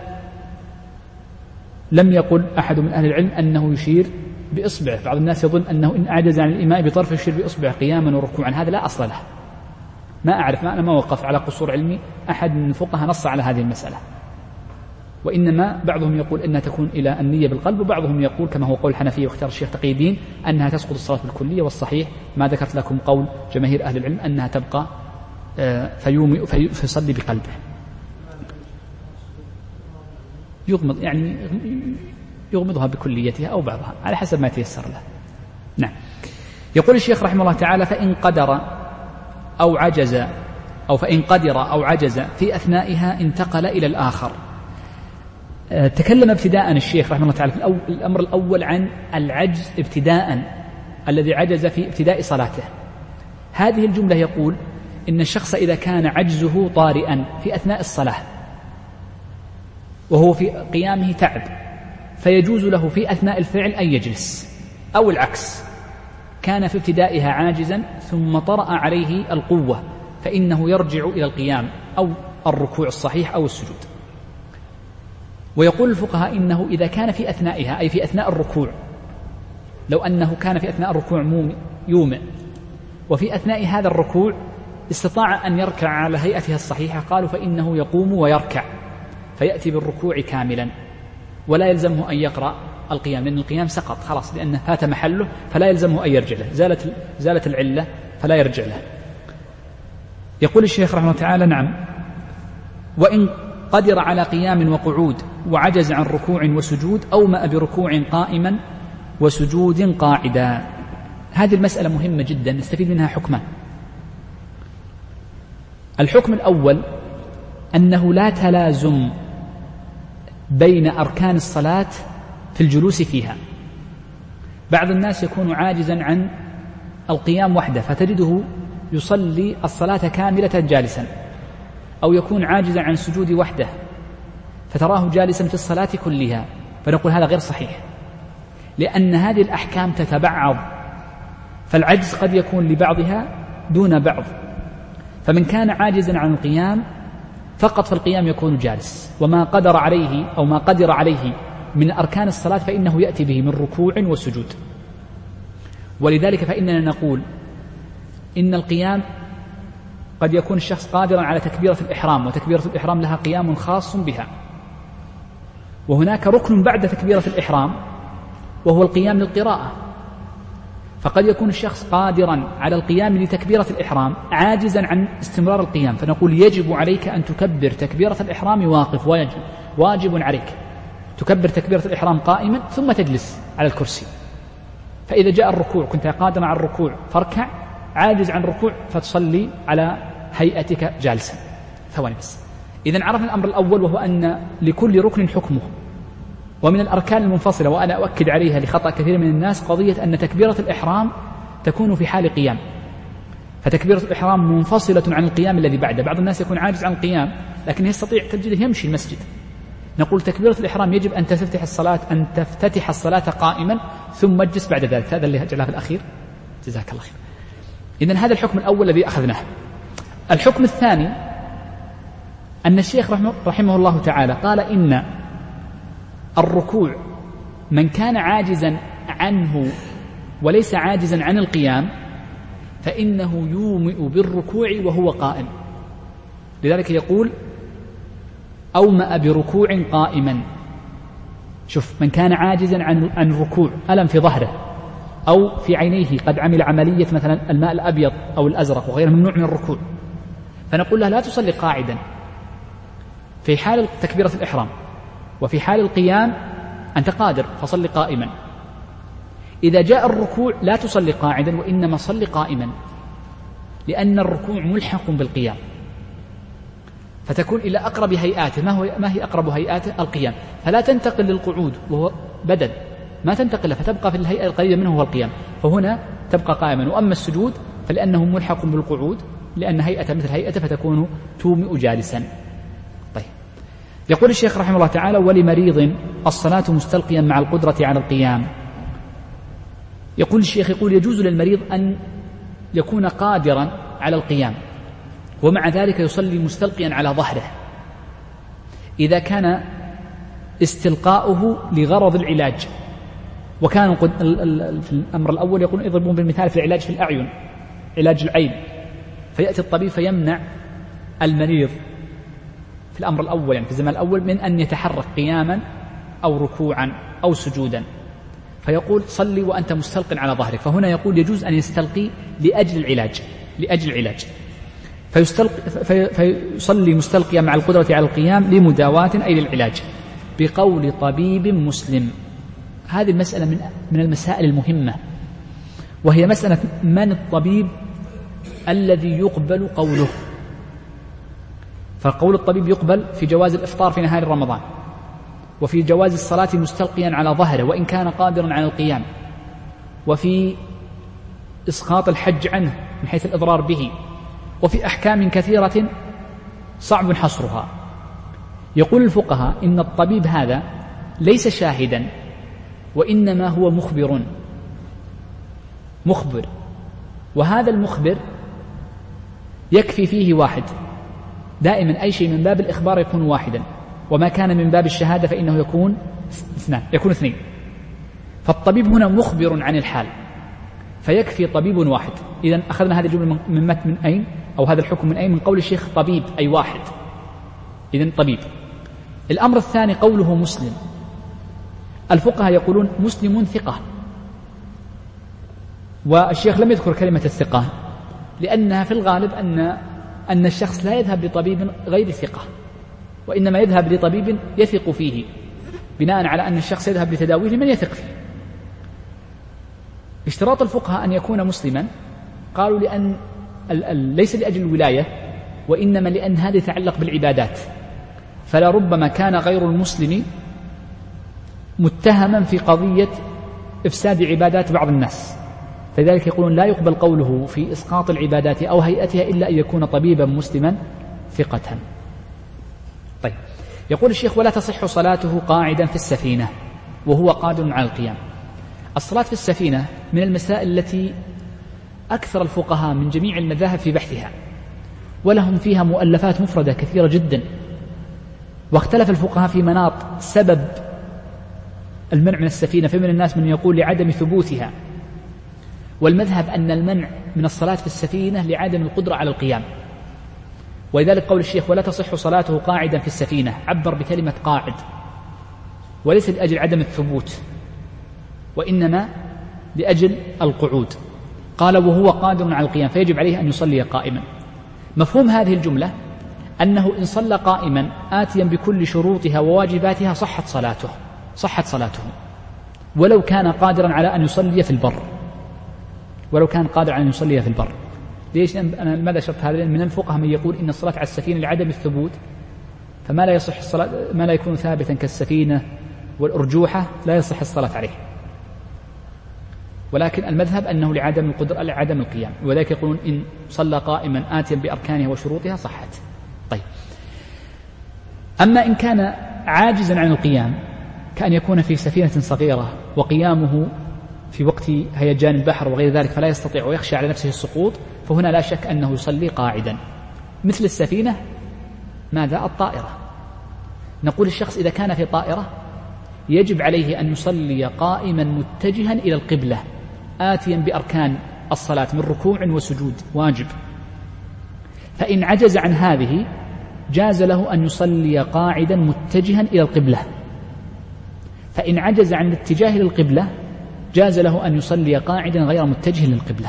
لم يقل أحد من أهل العلم أنه يشير بإصبعه. بعض الناس يظن أنه إن أعجز عن الإيماء بطرف يشير بإصبعه قياما وركوعا. هذا لا أصل له. ما أعرف ما أنا ما وقف على قصور علمي أحد من الفقهاء نص على هذه المسألة. وإنما بعضهم يقول أنها تكون إلى النية بالقلب وبعضهم يقول كما هو قول الحنفية واختار الشيخ تقي الدين أنها تسقط الصلاة بالكلية والصحيح ما ذكرت لكم قول جماهير أهل العلم أنها تبقى آه، فيومي فيصلي بقلبه. يغمض يعني يغمضها بكليتها أو بعضها على حسب ما تيسر له. نعم. يقول الشيخ رحمه الله تعالى فإن قدر أو عجز أو فإن قدر أو عجز في أثنائها انتقل إلى الآخر. تكلم ابتداء الشيخ رحمه الله تعالى في الأمر الأول عن العجز ابتداء الذي عجز في ابتداء صلاته. هذه الجملة يقول إن الشخص إذا كان عجزه طارئا في أثناء الصلاة وهو في قيامه تعب فيجوز له في أثناء الفعل أن يجلس أو العكس. كان في ابتدائها عاجزا ثم طرأ عليه القوة فإنه يرجع إلى القيام أو الركوع الصحيح أو السجود. ويقول الفقهاء إنه إذا كان في أثنائها أي في أثناء الركوع لو أنه كان في أثناء الركوع يومئ وفي أثناء هذا الركوع استطاع أن يركع على هيئتها الصحيحة قالوا فإنه يقوم ويركع فيأتي بالركوع كاملا ولا يلزمه أن يقرأ القيام لأن القيام سقط خلاص لأنه فات محله فلا يلزمه أن يرجع له زالت زالت العلة فلا يرجع له. يقول الشيخ رحمه الله تعالى نعم. وإن قدر على قيام وقعود وعجز عن ركوع وسجود أومأ بركوع قائما وسجود قاعدا. هذه المسألة مهمة جدا نستفيد منها حكمان الحكم الأول أنه لا تلازم بين أركان الصلاة في الجلوس فيها. بعض الناس يكون عاجزا عن القيام وحده فتجده يصلي الصلاة كاملة جالسا. أو يكون عاجزا عن السجود وحده فتراه جالسا في الصلاة كلها فنقول هذا غير صحيح. لأن هذه الأحكام تتبعض فالعجز قد يكون لبعضها دون بعض. فمن كان عاجزا عن القيام فقط في القيام يكون جالس. وما قدر عليه أو ما قدر عليه من أركان الصلاة فإنه يأتي به من ركوع وسجود. ولذلك فإننا نقول إن القيام قد يكون الشخص قادرا على تكبيرة الإحرام وتكبيرة الإحرام لها قيام خاص بها. وهناك ركن بعد تكبيرة الإحرام وهو القيام للقراءة. فقد يكون الشخص قادرا على القيام لتكبيرة الإحرام عاجزا عن استمرار القيام. فنقول يجب عليك أن تكبر تكبيرة الإحرام واقف واجب عليك. تكبر تكبيرة الإحرام قائما ثم تجلس على الكرسي. فإذا جاء الركوع كنت قادرا على الركوع فاركع. عاجز عن الركوع فتصلي على هيئتك جالسا. ثواني بس. إذا عرفنا الأمر الأول وهو أن لكل ركن حكمه. ومن الأركان المنفصلة وأنا أؤكد عليها لخطأ كثير من الناس قضية أن تكبيرة الإحرام تكون في حال قيام. فتكبيرة الإحرام منفصلة عن القيام الذي بعده. بعض الناس يكون عاجز عن القيام لكن يستطيع تجده يمشي المسجد. نقول تكبيرة الإحرام يجب أن تفتتح الصلاة أن تفتتح الصلاة قائما ثم اجلس بعد ذلك. هذا اللي جعلها في الأخير. جزاك الله خير. إذا هذا الحكم الأول الذي أخذناه. الحكم الثاني أن الشيخ رحمه, الله تعالى قال إن الركوع من كان عاجزا عنه وليس عاجزا عن القيام فإنه يومئ بالركوع وهو قائم. لذلك يقول أومأ بركوع قائما. شوف من كان عاجزا عن عن الركوع ألم في ظهره؟ أو في عينيه قد عمل عملية مثلا الماء الأبيض أو الأزرق وغيره ممنوع من الركوع فنقول له لا تصلي قاعدا. في حال تكبيرة الإحرام وفي حال القيام أنت قادر فصل قائما. إذا جاء الركوع لا تصلي قاعدا وإنما صل قائما لأن الركوع ملحق بالقيام. فتكون إلى أقرب هيئاته. ما, هو ما هي أقرب هيئاته؟ القيام. فلا تنتقل للقعود وهو بدل ما تنتقل فتبقى في الهيئة القريبة منه هو القيام. فهنا تبقى قائما. وأما السجود فلأنه ملحق بالقعود لأن هيئة مثل هيئته فتكون تومئ جالسا. طيب. يقول الشيخ رحمه الله تعالى ولمريض الصلاة مستلقيا مع القدرة على القيام. يقول الشيخ يقول يجوز للمريض أن يكون قادرا على القيام ومع ذلك يصلي مستلقيا على ظهره إذا كان استلقاؤه لغرض العلاج. وكان في الأمر الأول يقول يضربون بالمثال في العلاج في الأعين علاج العين. فيأتي الطبيب فيمنع المريض في الأمر الأول يعني في الزمان الأول من أن يتحرك قياما أو ركوعا أو سجودا. فيقول صلي وأنت مستلق على ظهرك. فهنا يقول يجوز أن يستلقي لأجل العلاج لأجل العلاج. فيستلق فيصلي مستلقيا مع القدرة على القيام لمداواة أي للعلاج بقول طبيب مسلم. هذه المسألة من من المسائل المهمة. وهي مسألة من الطبيب الذي يقبل قوله. فقول الطبيب يقبل في جواز الإفطار في نهار رمضان وفي جواز الصلاة مستلقيا على ظهره وإن كان قادرا على القيام وفي إسقاط الحج عنه من حيث الإضرار به وفي أحكام كثيرة صعب حصرها. يقول الفقهاء إن الطبيب هذا ليس شاهدا وإنما هو مخبر. مخبر. وهذا المخبر يكفي فيه واحد. دائما أي شيء من باب الإخبار يكون واحدا. وما كان من باب الشهادة فإنه يكون اثنان يكون اثنين. فالطبيب هنا مخبر عن الحال. فيكفي طبيب واحد. إذا أخذنا هذه الجملة من مت من أين؟ أو هذا الحكم من أين؟ من قول الشيخ طبيب أي واحد. إذا طبيب. الأمر الثاني قوله مسلم. الفقهاء يقولون مسلم ثقة. والشيخ لم يذكر كلمة الثقة لأنها في الغالب أن أن الشخص لا يذهب لطبيب غير ثقة وإنما يذهب لطبيب يثق فيه بناء على أن الشخص يذهب لتداويه لمن يثق فيه. اشتراط الفقهاء أن يكون مسلما قالوا لأن ليس لأجل الولاية وإنما لأن هذا يتعلق بالعبادات. فلا ربما كان غير المسلم متهما في قضية إفساد عبادات بعض الناس. فلذلك يقولون لا يقبل قوله في إسقاط العبادات أو هيئتها إلا أن يكون طبيبا مسلما ثقة. طيب. يقول الشيخ ولا تصح صلاته قاعدا في السفينة وهو قادر على القيام. الصلاة في السفينة من المسائل التي أكثر الفقهاء من جميع المذاهب في بحثها. ولهم فيها مؤلفات مفردة كثيرة جدا. واختلف الفقهاء في مناط سبب المنع من السفينة فمن الناس من يقول لعدم ثبوتها. والمذهب أن المنع من الصلاة في السفينة لعدم القدرة على القيام. ولذلك قول الشيخ ولا تصح صلاته قاعدا في السفينة. عبر بكلمة قاعد. وليس لأجل عدم الثبوت وإنما لأجل القعود. قال وهو قادر على القيام. فيجب عليه أن يصلي قائما. مفهوم هذه الجملة؟ أنه إن صلى قائما آتيا بكل شروطها وواجباتها صحت صلاته. صحت صلاته. ولو كان قادرا على أن يصلي في البر. ولو كان قادرا على أن يصلي في البر. ليش؟ أنا ماذا شرط هذا؟ من الفقهاء من يقول إن الصلاة على السفينة لعدم الثبوت فما لا يصح الصلاة ما لا يكون ثابتا كالسفينة والأرجوحة لا يصح الصلاة عليه. ولكن المذهب أنه لعدم القدرة لعدم القيام. وذلك يقولون إن صلى قائما آتيا بأركانها وشروطها صحت. طيب. أما إن كان عاجزا عن القيام كأن يكون في سفينة صغيرة وقيامه في وقت هيجان البحر وغير ذلك فلا يستطيع ويخشى على نفسه السقوط فهنا لا شك أنه يصلي قاعدا. مثل السفينة ماذا؟ الطائرة. نقول الشخص إذا كان في طائرة يجب عليه أن يصلي قائما متجها إلى القبلة آتيا بأركان الصلاة من ركوع وسجود واجب. فإن عجز عن هذه جاز له أن يصلي قاعدا متجها إلى القبلة. فإن عجز عن الاتجاه للقبلة جاز له أن يصلي قاعدا غير متجه للقبلة.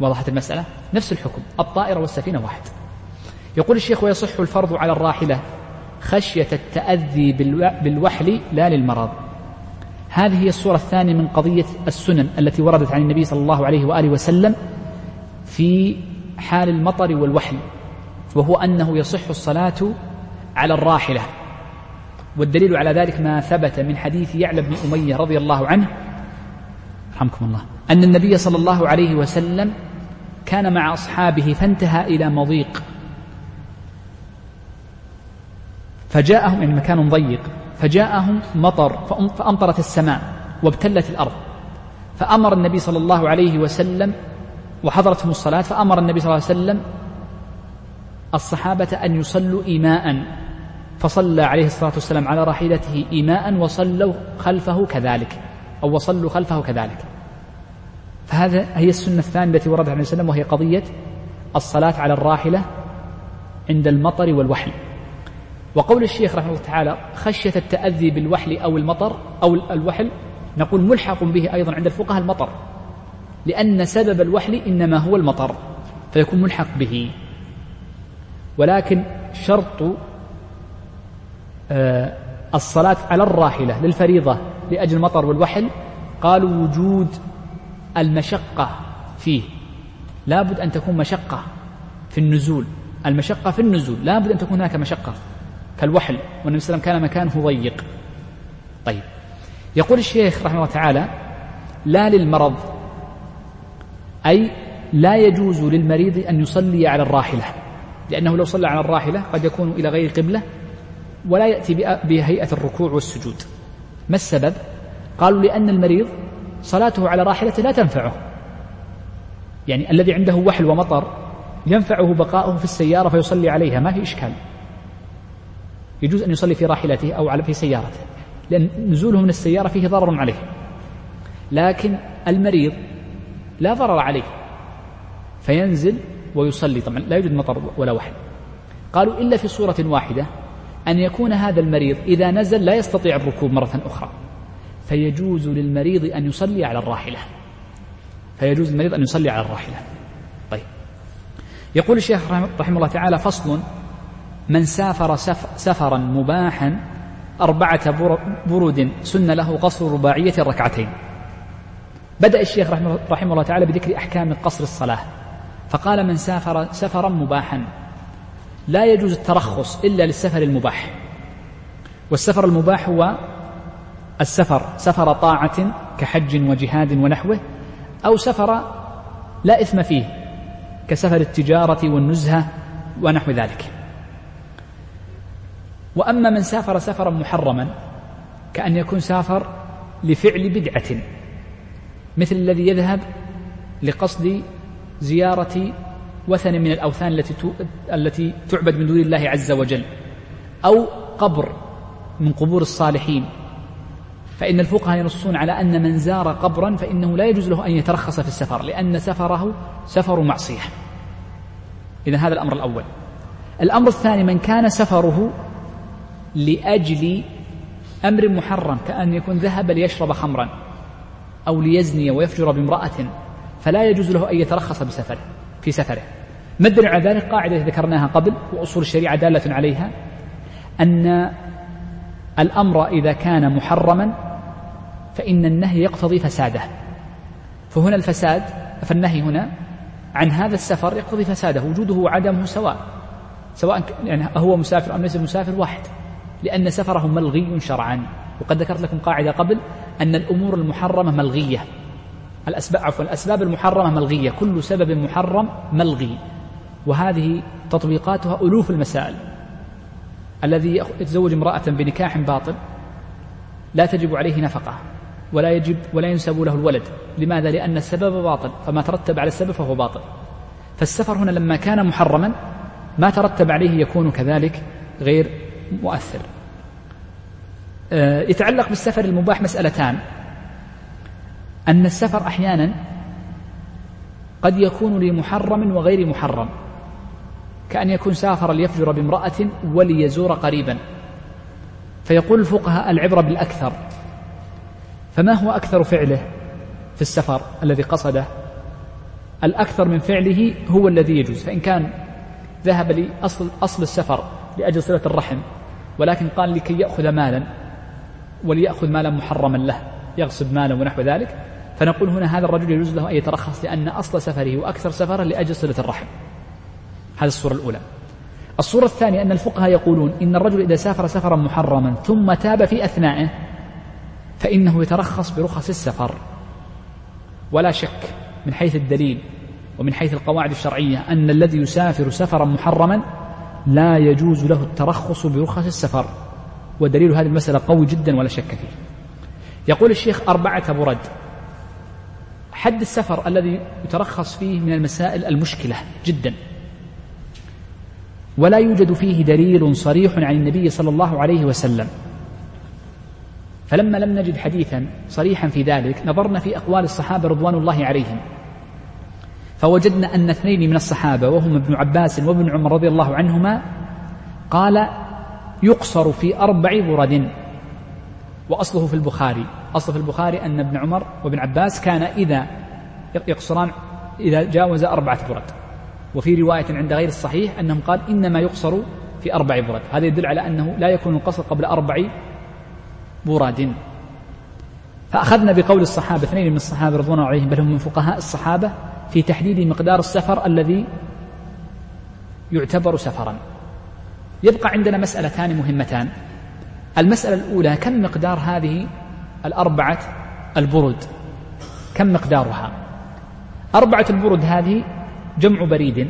وضحت المسألة؟ نفس الحكم الطائرة والسفينة واحد. يقول الشيخ ويصح الفرض على الراحلة خشية التأذي بالوحل لا للمرض. هذه هي الصورة الثانية من قضية السنن التي وردت عن النبي صلى الله عليه وآله وسلم في حال المطر والوحل وهو أنه يصح الصلاة على الراحلة. والدليل على ذلك ما ثبت من حديث يعلى بن أمية رضي الله عنه رحمكم الله أن النبي صلى الله عليه وسلم كان مع أصحابه فانتهى إلى مضيق. فجاءهم يعني مكان ضيق فجاءهم مطر فأمطرت السماء وابتلت الأرض. فأمر النبي صلى الله عليه وسلم وحضرتهم الصلاة فأمر النبي صلى الله عليه وسلم الصحابة أن يصلوا إيماء. فصلى عليه الصلاة والسلام على راحلته إيماء وصلوا خلفه كذلك أو وصلوا خلفه كذلك. فهذا هي السنة الثانية التي وردها عليه وسلم وهي قضية الصلاة على الراحلة عند المطر والوحل. وقول الشيخ رحمه الله تعالى خشية التأذي بالوحل أو المطر أو الوحل نقول ملحق به أيضا عند الفقهاء المطر لأن سبب الوحل إنما هو المطر فيكون ملحق به. ولكن شرط الصلاة على الراحلة للفريضة لأجل المطر والوحل قالوا وجود المشقة فيه. لابد أن تكون مشقة في النزول. المشقة في النزول لابد أن تكون هناك مشقة كالوحل. والنبي صلى الله عليه وسلم كان مكانه ضيق طيب. يقول الشيخ رحمه الله تعالى لا للمرض أي لا يجوز للمريض أن يصلي على الراحلة لأنه لو صلى على الراحلة قد يكون إلى غير قبلة ولا يأتي بهيئة الركوع والسجود. ما السبب؟ قالوا لأن المريض صلاته على راحلته لا تنفعه. يعني الذي عنده وحل ومطر ينفعه بقاؤه في السيارة فيصلي عليها. ما في إشكال. يجوز أن يصلي في راحلته أو في سيارته لأن نزوله من السيارة فيه ضرر عليه. لكن المريض لا ضرر عليه فينزل ويصلي. طبعا لا يوجد مطر ولا وحل. قالوا إلا في صورة واحدة أن يكون هذا المريض إذا نزل لا يستطيع الركوب مرة أخرى. فيجوز للمريض أن يصلي على الراحلة. فيجوز للمريض أن يصلي على الراحلة. طيب. يقول الشيخ رحمه الله تعالى فصل من سافر سفرا مباحا أربعة برود سن له قصر رباعية ركعتين. بدأ الشيخ رحمه الله تعالى بذكر أحكام قصر الصلاة. فقال من سافر سفرا مباحا لا يجوز الترخص إلا للسفر المباح. والسفر المباح هو السفر سفر طاعة كحج وجهاد ونحوه أو سفر لا إثم فيه كسفر التجارة والنزهة ونحو ذلك. وأما من سافر سفرا محرما كأن يكون سافر لفعل بدعة مثل الذي يذهب لقصد زيارة وثن من الأوثان التي التي تعبد من دون الله عز وجل أو قبر من قبور الصالحين. فإن الفقهاء ينصون على أن من زار قبرا فإنه لا يجوز له أن يترخص في السفر لأن سفره سفر معصية. إذا هذا الأمر الأول. الأمر الثاني من كان سفره لأجل أمر محرم كأن يكون ذهب ليشرب خمرا أو ليزني ويفجر بامرأة فلا يجوز له أن يترخص بسفره. في سفره. ما الدليل على ذلك قاعدة ذكرناها قبل وأصول الشريعة دالة عليها أن الأمر إذا كان محرما فإن النهي يقتضي فساده. فهنا الفساد فالنهي هنا عن هذا السفر يقتضي فساده وجوده وعدمه سواء. سواء يعني هو مسافر أم ليس مسافر واحد. لأن سفره ملغي شرعا. وقد ذكرت لكم قاعدة قبل أن الأمور المحرمة ملغية. الأسباب عفوا الأسباب المحرمة ملغية. كل سبب محرم ملغي. وهذه تطبيقاتها ألوف المسائل. الذي يتزوج امرأة بنكاح باطل لا تجب عليه نفقة ولا يجب ولا ينسب له الولد. لماذا؟ لأن السبب باطل. فما ترتب على السبب فهو باطل. فالسفر هنا لما كان محرما ما ترتب عليه يكون كذلك غير مؤثر. آه، يتعلق بالسفر المباح مسألتان. أن السفر أحيانا قد يكون لمحرم وغير محرم. كأن يكون سافر ليفجر بامرأة وليزور قريبا. فيقول الفقهاء العبرة بالأكثر. فما هو أكثر فعله في السفر الذي قصده؟ الأكثر من فعله هو الذي يجوز. فإن كان ذهب لأصل أصل السفر لأجل صلة الرحم ولكن قال لكي يأخذ مالا وليأخذ مالا محرما له يغصب مالا ونحو ذلك فنقول هنا هذا الرجل يجوز له أن يترخص لأن أصل سفره وأكثر سفره لأجل صلة الرحم. هذه الصورة الأولى. الصورة الثانية أن الفقهاء يقولون إن الرجل إذا سافر سفرا محرما ثم تاب في أثنائه فإنه يترخص برخص السفر. ولا شك من حيث الدليل ومن حيث القواعد الشرعية أن الذي يسافر سفرا محرما لا يجوز له الترخص برخص السفر. ودليل هذه المسألة قوي جدا ولا شك فيه. يقول الشيخ أربعة برد. حد السفر الذي يترخص فيه من المسائل المشكلة جدا. ولا يوجد فيه دليل صريح عن النبي صلى الله عليه وسلم. فلما لم نجد حديثا صريحا في ذلك نظرنا في أقوال الصحابة رضوان الله عليهم. فوجدنا أن اثنين من الصحابة وهم ابن عباس وابن عمر رضي الله عنهما قال يقصر في أربع برد وأصله في البخاري. أصل في البخاري أن ابن عمر وابن عباس كان إذا يقصران إذا جاوز أربعة برد. وفي رواية عند غير الصحيح أنهم قال إنما يقصر في أربع برد. هذا يدل على أنه لا يكون القصر قبل أربع براد فأخذنا بقول الصحابة اثنين من الصحابة رضوان الله عليهم بل هم من فقهاء الصحابة في تحديد مقدار السفر الذي يعتبر سفرا. يبقى عندنا مسألتان مهمتان. المسألة الأولى كم مقدار هذه الأربعة البرد. كم مقدارها؟ أربعة البرد هذه جمع بريد.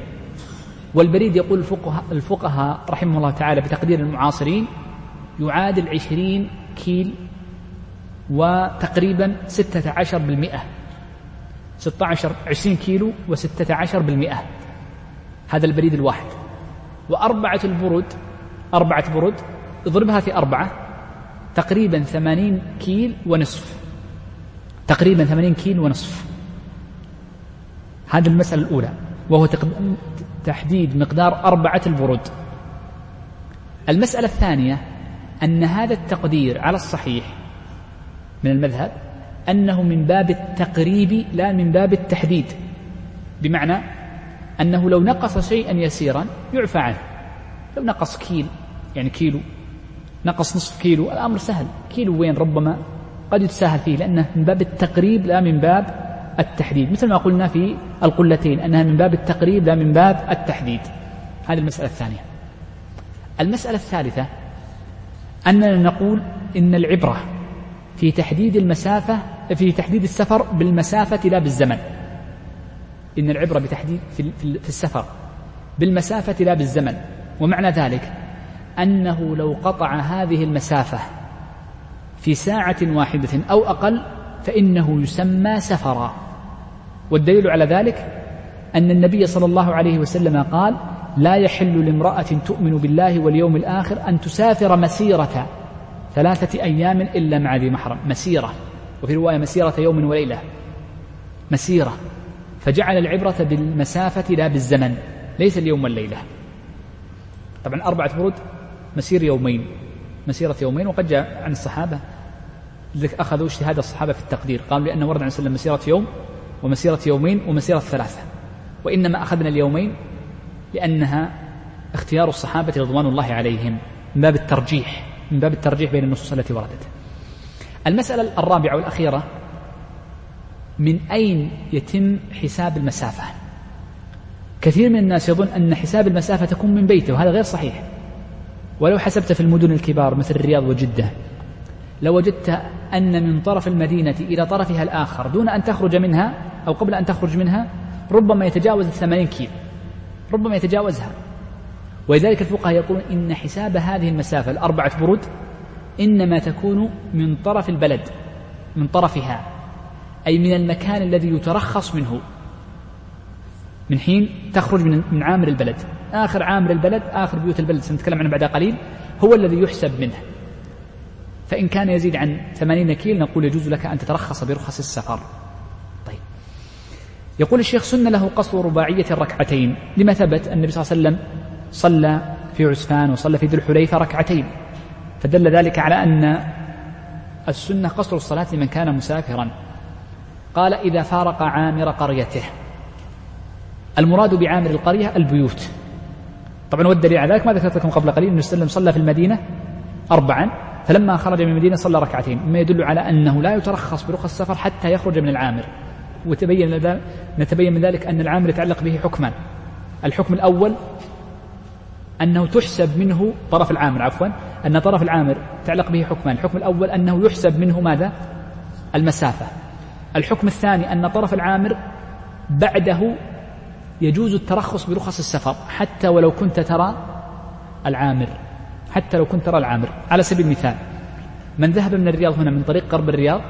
والبريد يقول الفقهاء, الفقهاء رحمه الله تعالى بتقدير المعاصرين يعادل عشرين كيل وتقريبا ستة عشر بالمئة. ستة عشر عشرين كيلو وستة عشر بالمئة. هذا البريد الواحد. وأربعة البرد أربعة برد اضربها في أربعة. تقريبا ثمانين كيل ونصف. تقريبا ثمانين كيل ونصف. هذه المسألة الأولى وهو تحديد مقدار أربعة البرود المسألة الثانية أن هذا التقدير على الصحيح من المذهب أنه من باب التقريب لا من باب التحديد. بمعنى أنه لو نقص شيئا يسيرا يعفى عنه. لو نقص كيل يعني كيلو نقص نصف كيلو. الأمر سهل. كيلو وين؟ ربما قد يتساهل فيه لأنه من باب التقريب لا من باب التحديد. مثل ما قلنا في القلتين أنها من باب التقريب لا من باب التحديد. هذه المسألة الثانية. المسألة الثالثة أننا نقول إن العبرة في تحديد المسافة في تحديد السفر بالمسافة لا بالزمن. إن العبرة بتحديد في, السفر بالمسافة لا بالزمن. ومعنى ذلك أنه لو قطع هذه المسافة في ساعة واحدة أو أقل فإنه يسمى سفرا. والدليل على ذلك أن النبي صلى الله عليه وسلم قال لا يحل لامرأة تؤمن بالله واليوم الآخر أن تسافر مسيرة ثلاثة أيام إلا مع ذي محرم. مسيرة. وفي رواية مسيرة يوم وليلة. مسيرة. فجعل العبرة بالمسافة لا بالزمن ليس اليوم والليلة. طبعا أربعة برود مسير يومين. مسيرة يومين وقد جاء عن الصحابة. أخذوا اجتهاد الصحابة في التقدير. قالوا لأن ورد عن وسلم مسيرة يوم ومسيرة يومين ومسيرة ثلاثة. وإنما أخذنا اليومين لأنها اختيار الصحابة رضوان الله عليهم من باب الترجيح من باب الترجيح بين النصوص التي وردت. المسألة الرابعة والأخيرة من أين يتم حساب المسافة؟ كثير من الناس يظن أن حساب المسافة تكون من بيته وهذا غير صحيح. ولو حسبت في المدن الكبار مثل الرياض وجدة لوجدت لو أن من طرف المدينة إلى طرفها الآخر دون أن تخرج منها أو قبل أن تخرج منها ربما يتجاوز الثمانين كيلو ربما يتجاوزها. ولذلك الفقهاء يقولون إن حساب هذه المسافة الأربعة برود إنما تكون من طرف البلد من طرفها أي من المكان الذي يترخص منه من حين تخرج من من عامر البلد. آخر عامر البلد آخر بيوت البلد سنتكلم عنه بعد قليل هو الذي يحسب منه. فإن كان يزيد عن ثمانين كيل نقول يجوز لك أن تترخص برخص السفر. طيب. يقول الشيخ سن له قصر رباعية الركعتين. لما ثبت النبي صلى الله عليه وسلم صلى في عسفان وصلى في ذي الحليفة ركعتين. فدل ذلك على أن السنة قصر الصلاة لمن كان مسافرا. قال إذا فارق عامر قريته. المراد بعامر القرية البيوت. طبعا والدليل على ذلك. ما ذكرت لكم قبل قليل أن وسلم صلى في المدينة أربعا فلما خرج من المدينة صلى ركعتين. مما يدل على أنه لا يترخص برخص السفر حتى يخرج من العامر. وتبين نتبين من ذلك أن العامر يتعلق به حكمان الحكم الأول أنه تحسب منه طرف العامر عفوا أن طرف العامر تعلق به حكمان الحكم الأول أنه يحسب منه ماذا؟ المسافة. الحكم الثاني أن طرف العامر بعده يجوز الترخص برخص السفر حتى ولو كنت ترى العامر حتى لو كنت ترى العامر. على سبيل المثال من ذهب من الرياض هنا من طريق قرب الرياض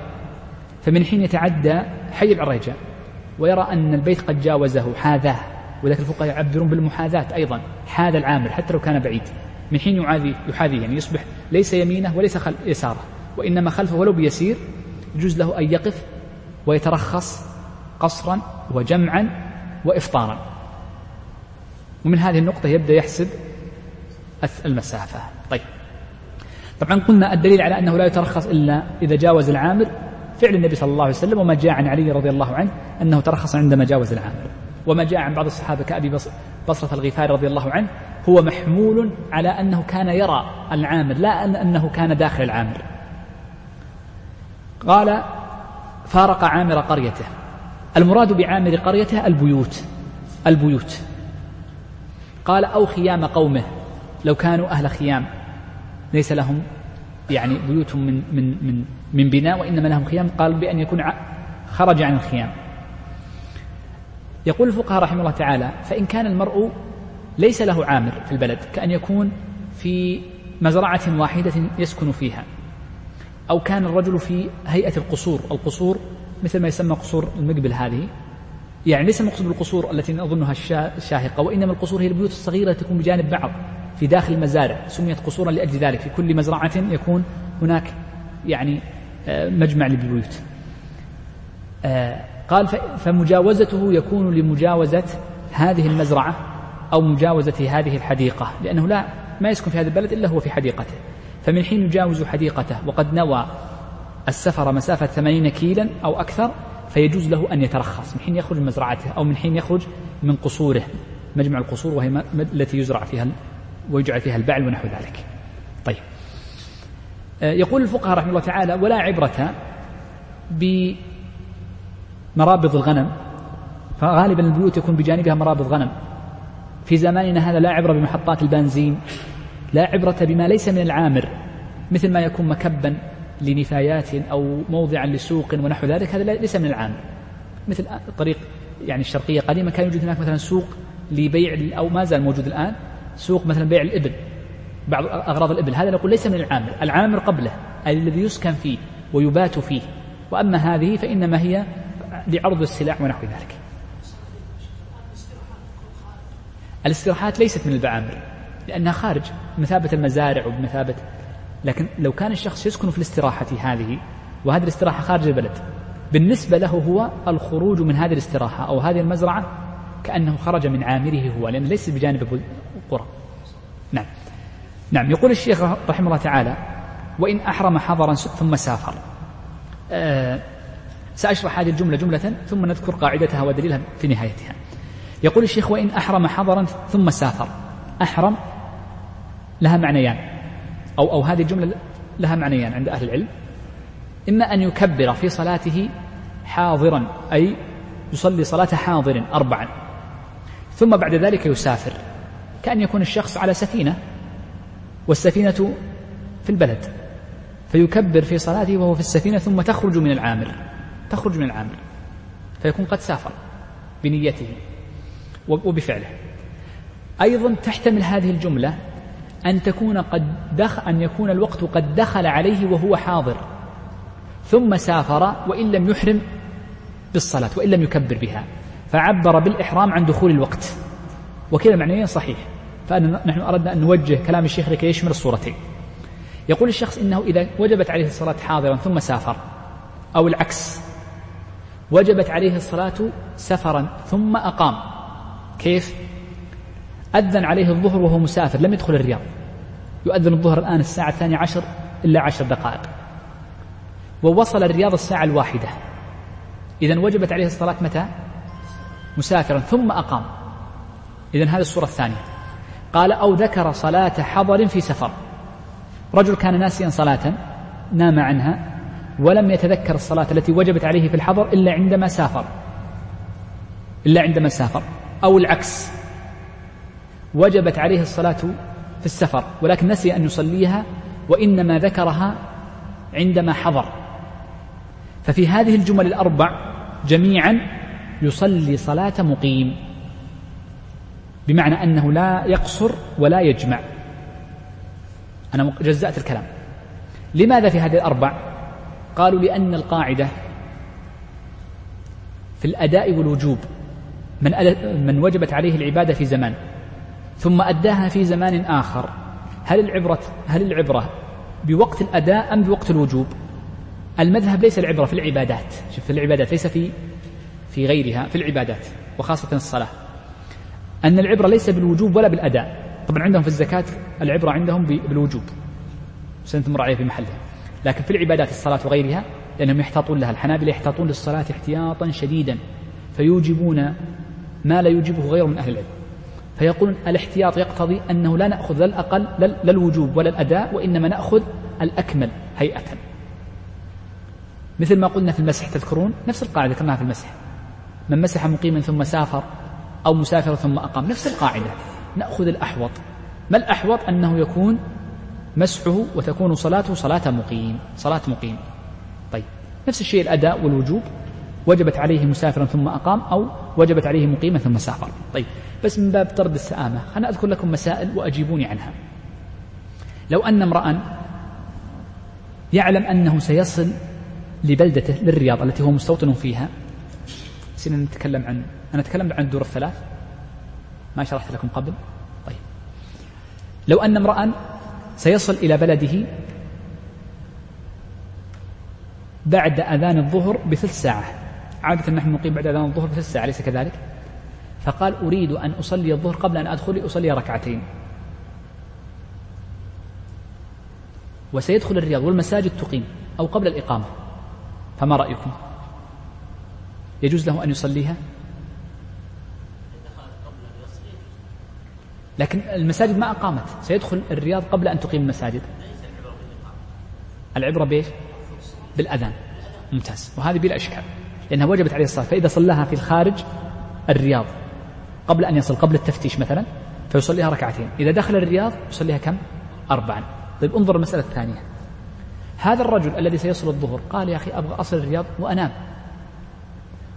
فمن حين يتعدى حي العريجة ويرى أن البيت قد جاوزه حاذاه ولكن الفقهاء يعبرون بالمحاذاة أيضا حاذا العامر حتى لو كان بعيد. من حين يعاذي يحاذيه يعني يصبح ليس يمينه وليس خل يساره وإنما خلفه ولو بيسير يجوز له أن يقف ويترخص قصرا وجمعا وإفطارا. ومن هذه النقطة يبدأ يحسب المسافة. طيب. طبعا قلنا الدليل على أنه لا يترخص إلا إذا جاوز العامر. فعل النبي صلى الله عليه وسلم وما جاء عن علي رضي الله عنه أنه ترخص عندما جاوز العامر. وما جاء عن بعض الصحابة كأبي بصرة الغفاري رضي الله عنه هو محمول على أنه كان يرى العامر لا أن أنه كان داخل العامر. قال فارق عامر قريته. المراد بعامر قريته البيوت البيوت. قال أو خيام قومه لو كانوا أهل خيام. ليس لهم يعني بيوت من من من من بناء وإنما لهم خيام. قال بأن يكون خرج عن الخيام. يقول الفقهاء رحمه الله تعالى فإن كان المرء ليس له عامر في البلد كأن يكون في مزرعة واحدة يسكن فيها أو كان الرجل في هيئة القصور القصور مثل ما يسمى قصور المقبل هذه. يعني ليس المقصود بالقصور التي نظنها الشاهقة وإنما القصور هي البيوت الصغيرة تكون بجانب بعض في داخل المزارع سميت قصورا لأجل ذلك. في كل مزرعة يكون هناك يعني آه، مجمع للبيوت. آه، قال فمجاوزته يكون لمجاوزة هذه المزرعة أو مجاوزة هذه الحديقة لأنه لا ما يسكن في هذا البلد إلا هو في حديقته. فمن حين يجاوز حديقته وقد نوى السفر مسافة ثمانين كيلا أو أكثر فيجوز له أن يترخص من حين يخرج من مزرعته أو من حين يخرج من قصوره. مجمع القصور وهي التي يزرع فيها ويجعل فيها البعل ونحو ذلك. طيب. آه، يقول الفقهاء رحمه الله تعالى ولا عبرة بمرابض الغنم. فغالبا البيوت يكون بجانبها مرابض غنم. في زماننا هذا لا عبرة بمحطات البنزين لا عبرة بما ليس من العامر مثل ما يكون مكبا لنفايات أو موضعا لسوق ونحو ذلك هذا ليس من العام. مثل الطريق يعني الشرقية قديما كان يوجد هناك مثلا سوق لبيع أو ما زال موجود الآن سوق مثلا بيع الإبل بعض أغراض الإبل. هذا نقول ليس من العامر العامر قبله الذي يسكن فيه ويبات فيه. وأما هذه فإنما هي لعرض السلع ونحو ذلك. الاستراحات ليست من البعامر لأنها خارج بمثابة المزارع وبمثابة لكن لو كان الشخص يسكن في الاستراحة هذه وهذه الاستراحة خارج البلد بالنسبة له هو الخروج من هذه الاستراحة أو هذه المزرعة كأنه خرج من عامره هو لأنه ليس بجانب القرى. نعم. نعم يقول الشيخ رحمه الله تعالى وإن أحرم حضرا ثم سافر. أه سأشرح هذه الجملة جملة ثم نذكر قاعدتها ودليلها في نهايتها. يقول الشيخ وإن أحرم حضرا ثم سافر. أحرم لها معنيان. أو أو هذه الجملة لها معنيان عند أهل العلم. إما أن يكبر في صلاته حاضرا أي يصلي صلاة حاضر أربعا. ثم بعد ذلك يسافر. كأن يكون الشخص على سفينة والسفينة في البلد. فيكبر في صلاته وهو في السفينة ثم تخرج من العامر. تخرج من العامر. فيكون قد سافر بنيته وبفعله. أيضا تحتمل هذه الجملة أن تكون قد دخل أن يكون الوقت قد دخل عليه وهو حاضر. ثم سافر وإن لم يحرم بالصلاة وإن لم يكبر بها. فعبر بالإحرام عن دخول الوقت. وكلا معنيين صحيح. فنحن أردنا أن نوجه كلام الشيخ لكي يشمل الصورتين. يقول الشخص إنه إذا وجبت عليه الصلاة حاضرا ثم سافر أو العكس. وجبت عليه الصلاة سفرا ثم أقام. كيف؟ أذن عليه الظهر وهو مسافر لم يدخل الرياض. يؤذن الظهر الآن الساعة الثانية عشر إلا عشر دقائق. ووصل الرياض الساعة الواحدة. إذا وجبت عليه الصلاة متى؟ مسافرا ثم أقام. إذا هذه الصورة الثانية. قال أو ذكر صلاة حضر في سفر. رجل كان ناسيا صلاة نام عنها ولم يتذكر الصلاة التي وجبت عليه في الحضر إلا عندما سافر. إلا عندما سافر. أو العكس. وجبت عليه الصلاة في السفر ولكن نسي أن يصليها وإنما ذكرها عندما حضر. ففي هذه الجمل الأربع جميعا يصلي صلاة مقيم بمعنى أنه لا يقصر ولا يجمع. أنا جزأت الكلام. لماذا في هذه الأربع؟ قالوا لأن القاعدة في الأداء والوجوب من, من وجبت عليه العبادة في زمان. ثم أداها في زمان آخر. هل العبرة هل العبرة بوقت الأداء أم بوقت الوجوب؟ المذهب ليس العبرة في العبادات. شوف في العبادات ليس في في غيرها في العبادات وخاصة الصلاة. أن العبرة ليس بالوجوب ولا بالأداء. طبعا عندهم في الزكاة العبرة عندهم بالوجوب. سنتمر عليه في محلها. لكن في العبادات الصلاة وغيرها لأنهم يحتاطون لها. الحنابلة يحتاطون للصلاة احتياطا شديدا. فيوجبون ما لا يوجبه غير من أهل العلم. فيقولون الاحتياط يقتضي أنه لا نأخذ لا الأقل لا الوجوب ولا الأداء وإنما نأخذ الأكمل هيئة. مثل ما قلنا في المسح تذكرون؟ نفس القاعدة ذكرناها في المسح. من مسح مقيما ثم سافر أو مسافر ثم أقام. نفس القاعدة. نأخذ الأحوط. ما الأحوط؟ أنه يكون مسحه وتكون صلاته صلاة مقيم صلاة مقيم. طيب. نفس الشيء الأداء والوجوب. وجبت عليه مسافرا ثم أقام أو وجبت عليه مقيما ثم سافر. طيب بس من باب طرد السآمة خلنا أذكر لكم مسائل وأجيبوني عنها. لو أن امرأ يعلم أنه سيصل لبلدته للرياض التي هو مستوطن فيها سينا نتكلم عن أنا أتكلم عن الدور الثلاث. ما شرحت لكم قبل. طيب. لو أن امرأ سيصل إلى بلده بعد أذان الظهر بثلث ساعة. عادة نحن نقيم بعد أذان الظهر بثلث ساعة أليس كذلك؟ فقال أريد أن أصلي الظهر قبل أن أدخل أصلي ركعتين. وسيدخل الرياض والمساجد تقيم أو قبل الإقامة. فما رأيكم؟ يجوز له أن يصليها؟ لكن المساجد ما أقامت. سيدخل الرياض قبل أن تقيم المساجد. العبرة بإيش؟ بالأذان. ممتاز. وهذه بلا إشكال. لأنها وجبت عليه الصلاة. فإذا صلاها في الخارج الرياض قبل أن يصل قبل التفتيش مثلا فيصليها ركعتين. إذا دخل الرياض يصليها كم؟ أربعا. طيب انظر المسألة الثانية. هذا الرجل الذي سيصل الظهر قال يا أخي أبغى أصل الرياض وأنام.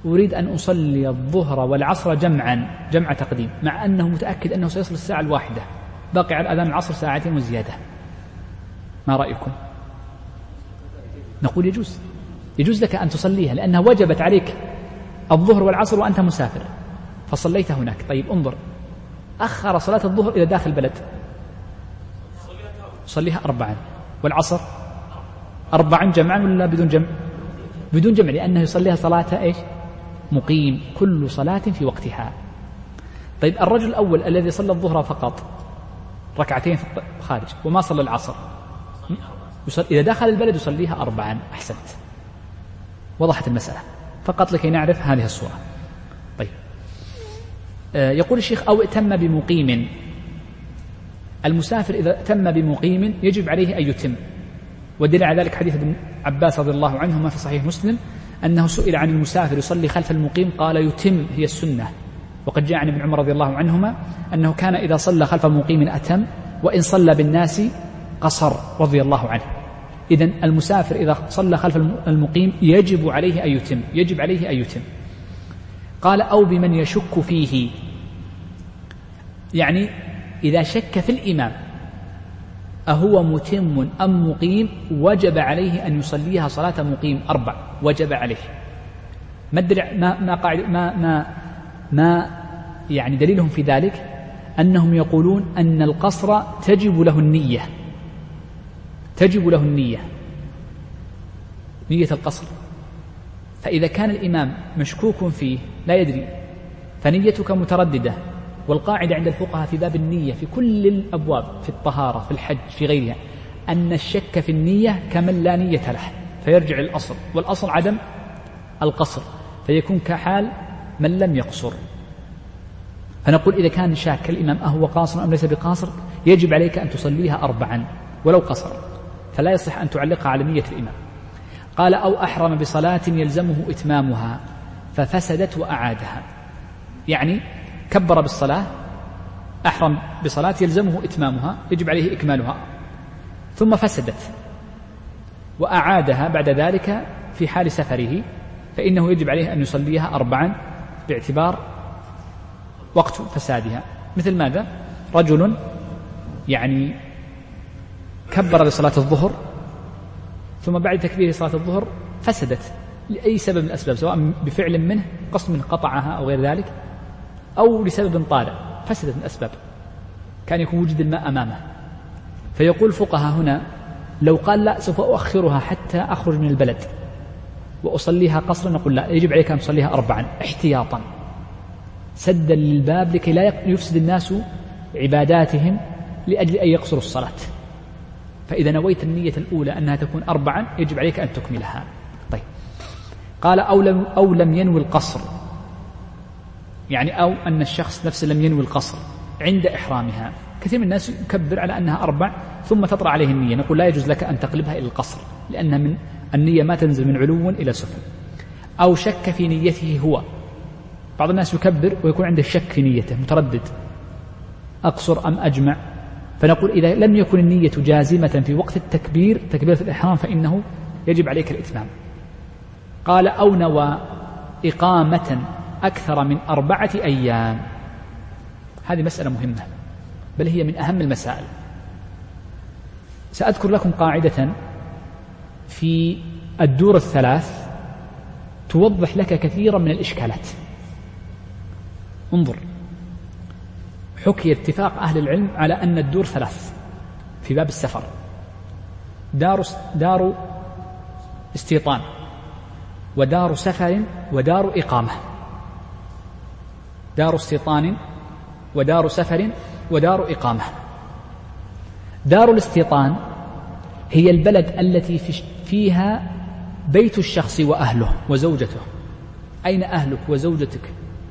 أريد أن أصلي الظهر والعصر جمعا جمع تقديم مع أنه متأكد أنه سيصل الساعة الواحدة. باقي على أذان العصر ساعتين وزيادة. ما رأيكم؟ نقول يجوز. يجوز لك أن تصليها لأنها وجبت عليك الظهر والعصر وأنت مسافر. فصليت هناك. طيب انظر. أخر صلاة الظهر إلى داخل البلد. صليها أربعا. والعصر؟ أربعا جمعا ولا بدون جمع؟ بدون جمع لأنه يصليها صلاة إيش؟ مقيم. كل صلاة في وقتها. طيب الرجل الأول الذي صلى الظهر فقط. ركعتين في الخارج وما صلى العصر. إذا دخل البلد يصليها أربعا. أحسنت. وضحت المسألة. فقط لكي نعرف هذه الصورة. طيب. آه، يقول الشيخ أو ائتم بمقيم. المسافر إذا ائتم بمقيم يجب عليه أن يتم. والدليل على ذلك حديث ابن عباس رضي الله عنهما في صحيح مسلم أنه سئل عن المسافر يصلي خلف المقيم قال يتم هي السنة. وقد جاء عن ابن عمر رضي الله عنهما أنه كان إذا صلى خلف مقيم أتم وإن صلى بالناس قصر رضي الله عنه. إذا المسافر إذا صلى خلف المقيم يجب عليه أن يتم يجب عليه أن يتم. قال أو بمن يشك فيه. يعني إذا شك في الإمام أهو متم أم مقيم وجب عليه أن يصليها صلاة مقيم أربع وجب عليه. ما ما ما قاعد ما ما ما يعني دليلهم في ذلك؟ أنهم يقولون أن القصر تجب له النية. تجب له النية نية القصر. فإذا كان الإمام مشكوك فيه لا يدري فنيتك مترددة والقاعدة عند الفقهاء في باب النية في كل الأبواب في الطهارة في الحج في غيرها أن الشك في النية كمن لا نية له فيرجع الأصل والأصل عدم القصر فيكون كحال من لم يقصر. فنقول إذا كان شاك الإمام أهو قاصر أم ليس بقاصر يجب عليك أن تصليها أربعا ولو قصر. فلا يصح أن تعلقها على نية الإمام. قال أو أحرم بصلاة يلزمه إتمامها ففسدت وأعادها. يعني كبر بالصلاة أحرم بصلاة يلزمه إتمامها يجب عليه إكمالها. ثم فسدت وأعادها بعد ذلك في حال سفره فإنه يجب عليه أن يصليها أربعا باعتبار وقت فسادها. مثل ماذا؟ رجل يعني كبر لصلاة الظهر ثم بعد تكبير صلاة الظهر فسدت لأي سبب من الأسباب سواء بفعل منه قصد من قطعها أو غير ذلك أو لسبب طارئ فسدت من الأسباب. كان يكون وجد الماء أمامه. فيقول الفقهاء هنا لو قال لا سوف أؤخرها حتى أخرج من البلد وأصليها قصرا نقول لا يجب عليك أن تصليها أربعا احتياطا. سدا للباب لكي لا يفسد الناس عباداتهم لأجل أن يقصروا الصلاة. فإذا نويت النية الأولى أنها تكون أربعا يجب عليك أن تكملها. طيب. قال أو لم, أو لم ينوي القصر. يعني أو أن الشخص نفسه لم ينوي القصر عند إحرامها. كثير من الناس يكبر على أنها أربع ثم تطرأ عليه النية. نقول لا يجوز لك أن تقلبها إلى القصر لأن من النية ما تنزل من علو إلى سفل أو شك في نيته هو. بعض الناس يكبر ويكون عنده شك في نيته متردد. أقصر أم أجمع؟ فنقول إذا لم يكن النية جازمة في وقت التكبير تكبيرة الإحرام فإنه يجب عليك الإتمام. قال أو نوى إقامة أكثر من أربعة أيام. هذه مسألة مهمة بل هي من أهم المسائل. سأذكر لكم قاعدة في الدور الثلاث توضح لك كثيرا من الإشكالات. انظر. حكي اتفاق أهل العلم على أن الدور ثلاث في باب السفر. دار دار استيطان ودار سفر ودار إقامة. دار استيطان ودار سفر ودار إقامة. دار الاستيطان هي البلد التي فيها بيت الشخص وأهله وزوجته. أين أهلك وزوجتك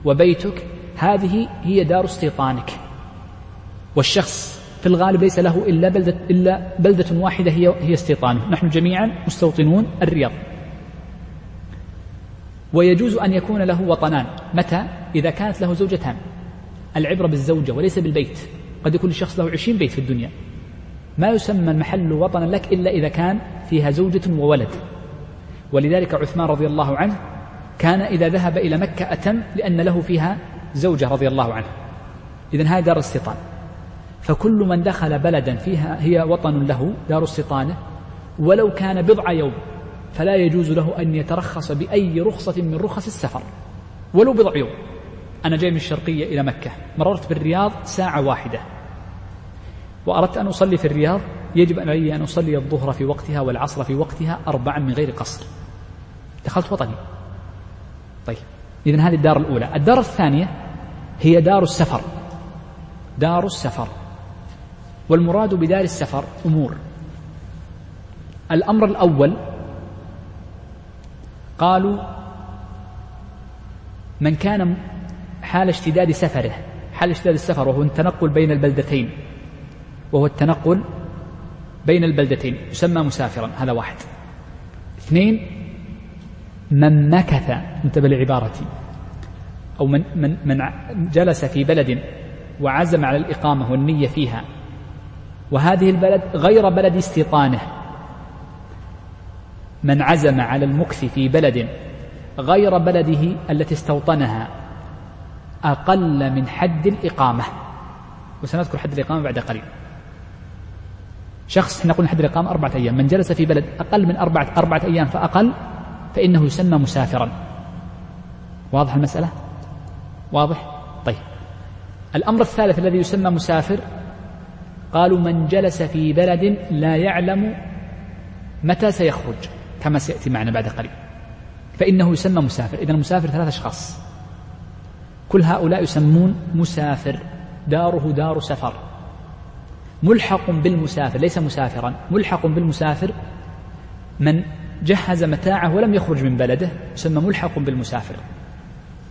وبيتك؟ هذه هي دار استيطانك. والشخص في الغالب ليس له إلا بلدة, إلا بلدة واحدة هي, هي استيطانه. نحن جميعا مستوطنون الرياض. ويجوز أن يكون له وطنان. متى؟ إذا كانت له زوجتان. العبرة بالزوجة وليس بالبيت. قد يكون الشخص له عشرين بيت في الدنيا. ما يسمى المحل وطنا لك إلا إذا كان فيها زوجة وولد. ولذلك عثمان رضي الله عنه كان إذا ذهب إلى مكة أتم لأن له فيها زوجة رضي الله عنه إذا هذه دار استيطان فكل من دخل بلدا فيها هي وطن له دار استيطانه ولو كان بضع يوم فلا يجوز له أن يترخص بأي رخصة من رخص السفر. ولو بضع يوم. أنا جاي من الشرقية إلى مكة. مررت بالرياض ساعة واحدة. وأردت أن أصلي في الرياض. يجب علي أن أصلي الظهر في وقتها والعصر في وقتها أربعا من غير قصر. دخلت وطني. طيب. إذن هذه الدار الأولى. الدار الثانية هي دار السفر. دار السفر. والمراد بدار السفر أمور. الأمر الأول قالوا من كان حال اشتداد سفره حال اشتداد السفر وهو التنقل بين البلدتين وهو التنقل بين البلدتين يسمى مسافرا هذا واحد. اثنين من مكث انتبه لعبارتي. أو من, من, من جلس في بلد وعزم على الإقامة والنية فيها. وهذه البلد غير بلد استيطانه. من عزم على المكث في بلد غير بلده التي استوطنها أقل من حد الإقامة. وسنذكر حد الإقامة بعد قليل. شخص إحنا قلنا حد الإقامة أربعة أيام. من جلس في بلد أقل من أربعة, أربعة أيام فأقل فإنه يسمى مسافرا. واضح المسألة؟ واضح؟ طيب. الأمر الثالث الذي يسمى مسافر قالوا من جلس في بلد لا يعلم متى سيخرج كما سيأتي معنا بعد قليل. فإنه يسمى مسافر. إذا المسافر ثلاثة أشخاص. كل هؤلاء يسمون مسافر. داره دار سفر. ملحق بالمسافر ليس مسافرا. ملحق بالمسافر من جهز متاعه ولم يخرج من بلده يسمى ملحق بالمسافر.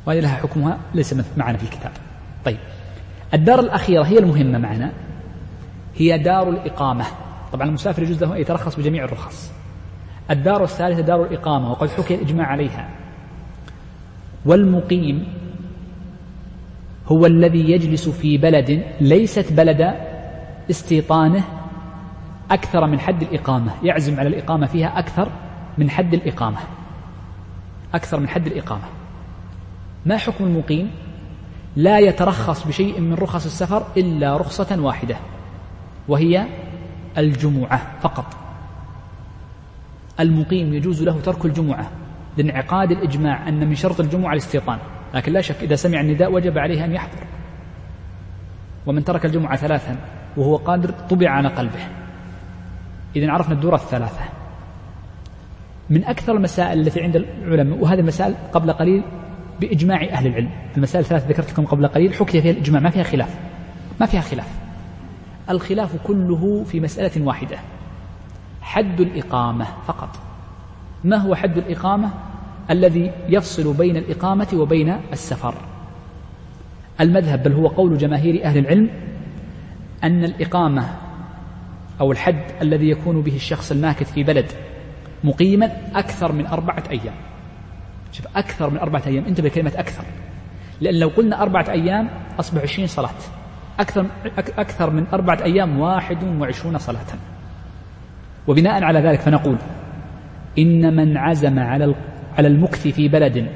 وهذه لها حكمها ليس معنا في الكتاب. طيب. الدار الأخيرة هي المهمة معنا. هي دار الإقامة. طبعا المسافر يجوز له أن يترخص بجميع الرخص. الدار الثالثة دار الإقامة وقد حكي الإجماع عليها. والمقيم هو الذي يجلس في بلد ليست بلد استيطانه أكثر من حد الإقامة. يعزم على الإقامة فيها أكثر من حد الإقامة. أكثر من حد الإقامة. ما حكم المقيم؟ لا يترخص بشيء من رخص السفر إلا رخصة واحدة وهي الجمعة فقط. المقيم يجوز له ترك الجمعة لانعقاد الإجماع أن من شرط الجمعة الاستيطان لكن لا شك إذا سمع النداء وجب عليه أن يحضر. ومن ترك الجمعة ثلاثا وهو قادر طبع على قلبه. إذا عرفنا الدورة الثلاثة. من أكثر المسائل التي عند العلماء وهذه المسائل قبل قليل بإجماع أهل العلم. المسائل الثلاثة ذكرت لكم قبل قليل حكي فيها الإجماع. ما فيها خلاف. ما فيها خلاف. الخلاف كله في مسألة واحدة. حد الإقامة فقط. ما هو حد الإقامة؟ الذي يفصل بين الإقامة وبين السفر. المذهب بل هو قول جماهير أهل العلم أن الإقامة أو الحد الذي يكون به الشخص الماكث في بلد مقيما أكثر من أربعة أيام. شوف أكثر من أربعة أيام. انتبه كلمة أكثر. لأن لو قلنا أربعة أيام أصبح عشرين صلاة. أكثر, أكثر من أربعة أيام واحد وعشرون صلاة. وبناء على ذلك فنقول إن من عزم على على المكث في بلد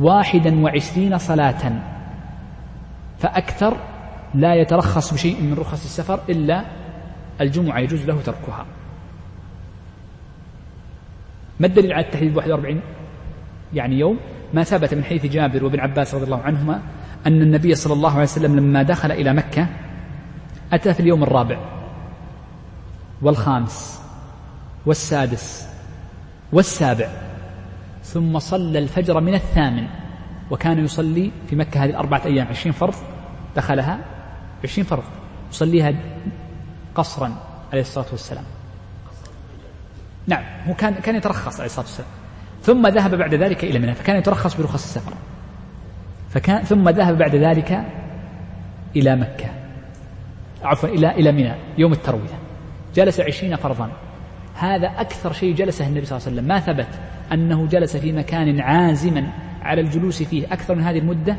واحدا وعشرين صلاة فأكثر لا يترخص بشيء من رخص السفر إلا الجمعة يجوز له تركها. ما الدليل على التحديد 41 يعني يوم ما ثبت من حيث جابر وابن عباس رضي الله عنهما أن النبي صلى الله عليه وسلم لما دخل إلى مكة أتى في اليوم الرابع والخامس والسادس والسابع ثم صلى الفجر من الثامن وكان يصلي في مكة هذه الأربعة أيام عشرين فرض دخلها عشرين فرض يصليها قصرا عليه الصلاة والسلام. نعم هو كان كان يترخص عليه الصلاة والسلام. ثم ذهب بعد ذلك إلى منى فكان يترخص برخص السفر. فكان ثم ذهب بعد ذلك إلى مكة. عفوا إلى إلى منى يوم التروية. جلس عشرين فرضا هذا أكثر شيء جلسه النبي صلى الله عليه وسلم. ما ثبت أنه جلس في مكان عازما على الجلوس فيه أكثر من هذه المدة.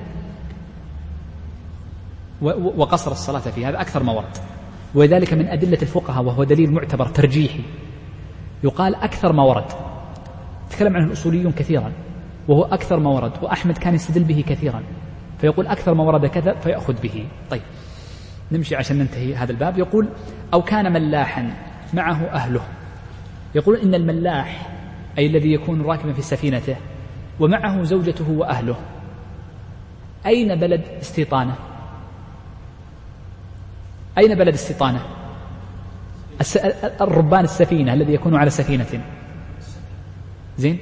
وقصر الصلاة فيه. هذا أكثر ما ورد وذلك من أدلة الفقهاء وهو دليل معتبر ترجيحي. يقال أكثر ما ورد تكلم عنه الأصوليون كثيرا وهو أكثر ما ورد وأحمد كان يستدل به كثيرا فيقول أكثر ما ورد كذا فيأخذ به. طيب نمشي عشان ننتهي هذا الباب. يقول أو كان ملاحا معه أهله. يقول إن الملاح أي الذي يكون راكبا في سفينته ومعه زوجته وأهله. أين بلد استيطانة؟ أين بلد استيطانة؟ الربان السفينة الذي يكون على سفينة. زين؟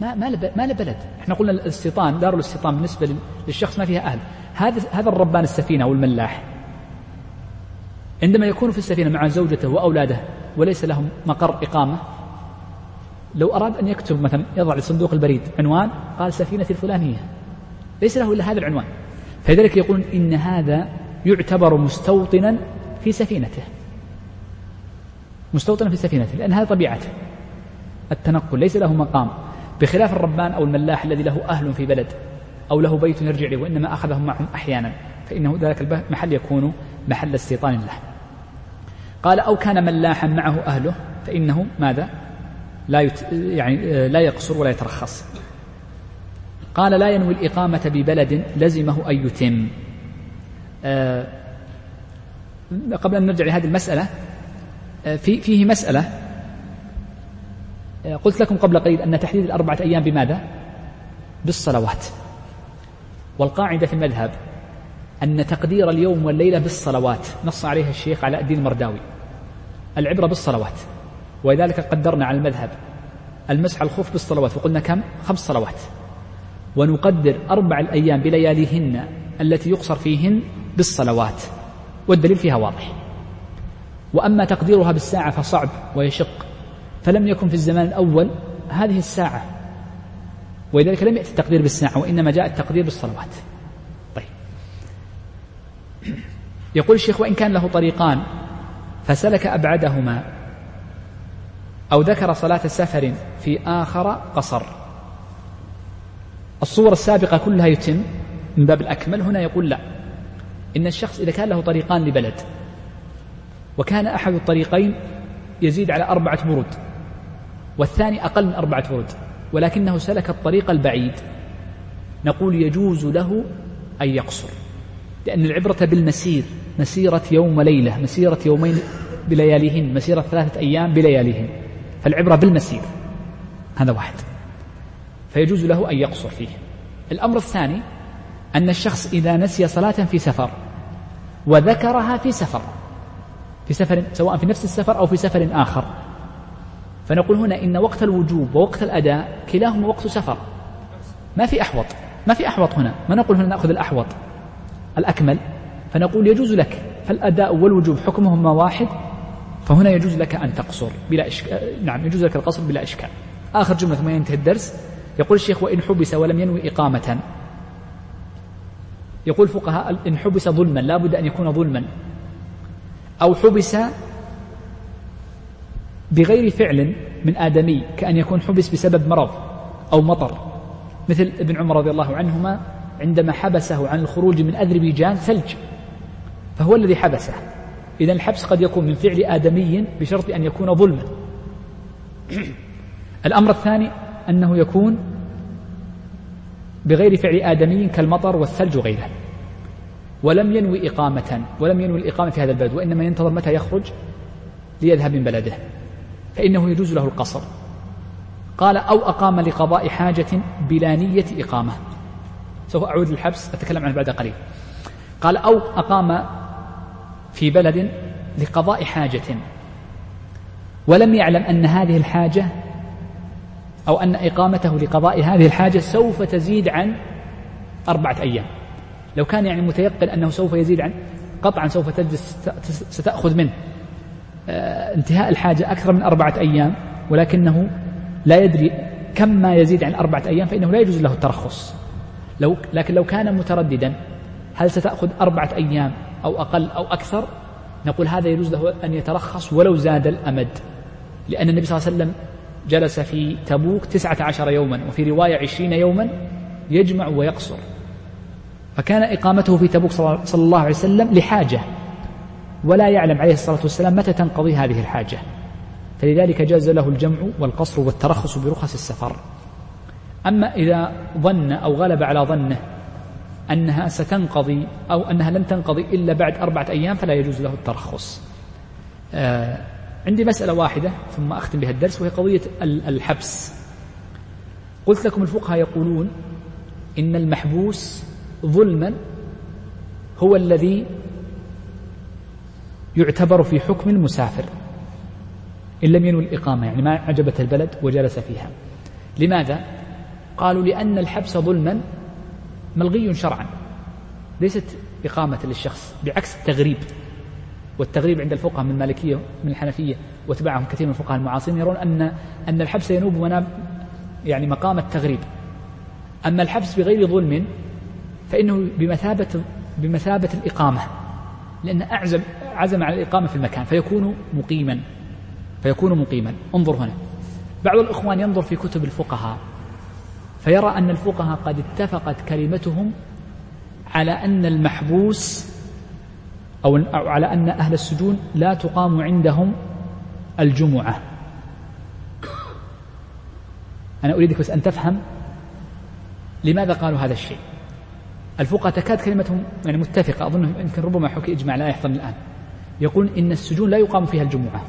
ما ما ما بلد. إحنا قلنا الاستيطان دار الاستيطان بالنسبة للشخص ما فيها أهل. هذا هذا الربان السفينة أو الملاح عندما يكون في السفينة مع زوجته وأولاده وليس لهم مقر إقامة لو أراد أن يكتب مثلا يضع لصندوق البريد عنوان قال سفينة الفلانية. ليس له إلا هذا العنوان. فلذلك يقولون إن هذا يعتبر مستوطنا في سفينته. مستوطنا في سفينته لأن هذا طبيعته. التنقل ليس له مقام. بخلاف الربان أو الملاح الذي له أهل في بلد أو له بيت يرجع إليه وإنما أخذهم معهم أحيانا فإنه ذلك المحل يكون محل استيطان له. قال أو كان ملاحا معه أهله فإنه ماذا؟ لا يت... يعني لا يقصر ولا يترخص. قال لا ينوي الإقامة ببلد لزمه أن يتم. آه قبل أن نرجع لهذه المسألة آه في فيه مسألة قلت لكم قبل قليل أن تحديد الأربعة أيام بماذا؟ بالصلوات. والقاعدة في المذهب أن تقدير اليوم والليلة بالصلوات نص عليها الشيخ علاء الدين المرداوي. العبرة بالصلوات ولذلك قدرنا على المذهب المسح الخوف بالصلوات وقلنا كم؟ خمس صلوات. ونقدر أربع الأيام بلياليهن التي يقصر فيهن بالصلوات والدليل فيها واضح. وأما تقديرها بالساعة فصعب ويشق. فلم يكن في الزمان الأول هذه الساعة. ولذلك لم يأتي التقدير بالساعة وإنما جاء التقدير بالصلوات. طيب. يقول الشيخ وإن كان له طريقان فسلك أبعدهما أو ذكر صلاة سفر في آخر قصر. الصور السابقة كلها يتم من باب الأكمل. هنا يقول لا. إن الشخص إذا كان له طريقان لبلد وكان أحد الطريقين يزيد على أربعة برود. والثاني أقل من أربعة برود ولكنه سلك الطريق البعيد. نقول يجوز له أن يقصر لأن العبرة بالمسير مسيرة يوم وليلة مسيرة يومين بلياليهن مسيرة ثلاثة أيام بلياليهن فالعبرة بالمسير هذا واحد. فيجوز له أن يقصر فيه. الأمر الثاني أن الشخص إذا نسي صلاة في سفر وذكرها في سفر في سفر سواء في نفس السفر أو في سفر آخر فنقول هنا إن وقت الوجوب ووقت الأداء كلاهما وقت سفر. ما في أحوط. ما في أحوط هنا. ما نقول هنا نأخذ الأحوط. الأكمل. فنقول يجوز لك. فالأداء والوجوب حكمهما واحد. فهنا يجوز لك أن تقصر بلا إشكال نعم يجوز لك القصر بلا إشكال. آخر جملة ثم ينتهي الدرس. يقول الشيخ وإن حبس ولم ينوي إقامة يقول فقهاء إن حبس ظلما لا بد أن يكون ظلما. أو حبس بغير فعل من آدمي كأن يكون حبس بسبب مرض أو مطر. مثل ابن عمر رضي الله عنهما عندما حبسه عن الخروج من أذربيجان ثلج. فهو الذي حبسه. إذا الحبس قد يكون من فعل آدمي بشرط أن يكون ظلما. الأمر الثاني أنه يكون بغير فعل آدمي كالمطر والثلج وغيره. ولم ينوي إقامة ولم ينوي الإقامة في هذا البلد وإنما ينتظر متى يخرج ليذهب من بلده. فإنه يجوز له القصر. قال أو أقام لقضاء حاجة بلا نية إقامة. سوف أعود للحبس أتكلم عنه بعد قليل. قال أو أقام في بلد لقضاء حاجة. ولم يعلم أن هذه الحاجة أو أن إقامته لقضاء هذه الحاجة سوف تزيد عن أربعة أيام. لو كان يعني متيقن أنه سوف يزيد عن قطعا سوف تجلس ستأخذ منه. انتهاء الحاجة أكثر من أربعة أيام ولكنه لا يدري كم ما يزيد عن أربعة أيام فإنه لا يجوز له الترخص. لو لكن لو كان مترددا هل ستأخذ أربعة أيام أو أقل أو أكثر؟ نقول هذا يجوز له أن يترخص ولو زاد الأمد لأن النبي صلى الله عليه وسلم جلس في تبوك تسعة عشر يوما وفي رواية عشرين يوما يجمع ويقصر. فكان إقامته في تبوك صلى الله عليه وسلم لحاجة. ولا يعلم عليه الصلاة والسلام متى تنقضي هذه الحاجة. فلذلك جاز له الجمع والقصر والترخص برخص السفر. أما إذا ظن أو غلب على ظنه أنها ستنقضي أو أنها لن تنقضي إلا بعد أربعة أيام فلا يجوز له الترخص. آه عندي مسألة واحدة ثم أختم بها الدرس وهي قضية الحبس. قلت لكم الفقهاء يقولون إن المحبوس ظلما هو الذي يعتبر في حكم المسافر. إن لم ينوي الإقامة يعني ما عجبت البلد وجلس فيها. لماذا؟ قالوا لأن الحبس ظلما ملغي شرعا. ليست إقامة للشخص بعكس التغريب. والتغريب عند الفقهاء من المالكية من الحنفية واتباعهم كثير من الفقهاء المعاصرين يرون أن أن الحبس ينوب مناب يعني مقام التغريب. أما الحبس بغير ظلم فإنه بمثابة بمثابة الإقامة. لأن أعزم عزم على الإقامة في المكان فيكون مقيما. فيكون مقيما. انظر هنا. بعض الإخوان ينظر في كتب الفقهاء فيرى أن الفقهاء قد اتفقت كلمتهم على أن المحبوس أو على أن أهل السجون لا تقام عندهم الجمعة. أنا أريدك بس أن تفهم لماذا قالوا هذا الشيء. الفقهاء تكاد كلمتهم يعني متفقة أظن يمكن ربما حكي إجماع لا يحضرني الآن. يقول إن السجون لا يقام فيها الجمعة.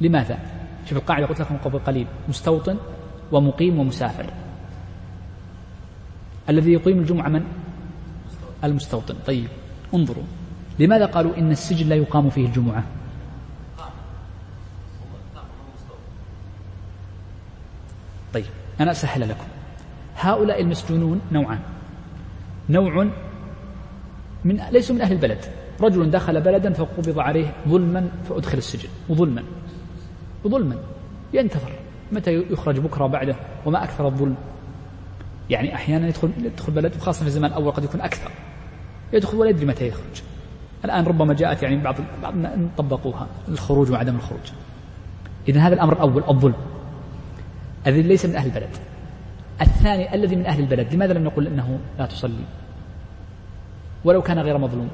لماذا؟ شوف القاعدة قلت لكم قبل قليل. مستوطن ومقيم ومسافر. الذي يقيم الجمعة من؟ المستوطن. طيب انظروا. لماذا قالوا إن السجن لا يقام فيه الجمعة؟ طيب أنا أسهل لكم. هؤلاء المسجونون نوعان. نوع من ليسوا من أهل البلد. رجل دخل بلدا فقبض عليه ظلما فأدخل السجن. وظلما. وظلما. ينتظر. متى يخرج بكرة بعده وما أكثر الظلم. يعني أحيانا يدخل يدخل بلد وخاصة في الزمان الأول قد يكون أكثر. يدخل ولا يدري متى يخرج. الآن ربما جاءت يعني بعض بعض طبقوها. الخروج وعدم الخروج. إذا هذا الأمر الأول الظلم. الذي ليس من أهل البلد. الثاني الذي من أهل البلد. لماذا لم نقل أنه لا تصلي؟ ولو كان غير مظلوم.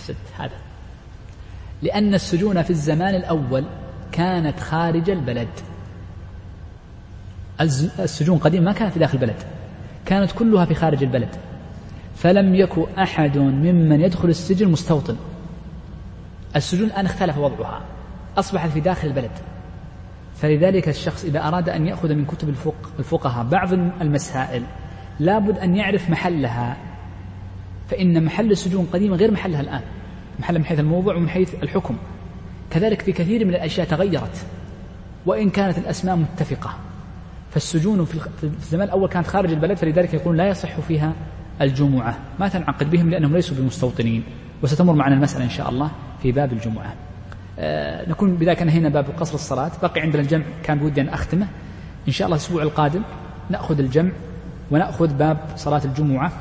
أحسنت هذا. لأن السجون في الزمان الأول كانت خارج البلد. السجون قديما ما كانت في داخل البلد. كانت كلها في خارج البلد. فلم يكن أحد ممن يدخل السجن مستوطن. السجون الآن اختلف وضعها. أصبحت في داخل البلد. فلذلك الشخص إذا أراد أن يأخذ من كتب الفقهاء بعض المسائل لابد أن يعرف محلها. فإن محل السجون قديما غير محلها الآن. محل من حيث الموضوع ومن حيث الحكم. كذلك في كثير من الأشياء تغيرت. وإن كانت الأسماء متفقة. فالسجون في الزمان الأول كانت خارج البلد فلذلك يقول لا يصح فيها الجمعة. ما تنعقد بهم لأنهم ليسوا بمستوطنين. وستمر معنا المسألة إن شاء الله في باب الجمعة. آه نكون بذلك انهينا باب قصر الصلاة. بقي عندنا الجمع. كان بودي أن أختمه. إن شاء الله الأسبوع القادم نأخذ الجمع ونأخذ باب صلاة الجمعة.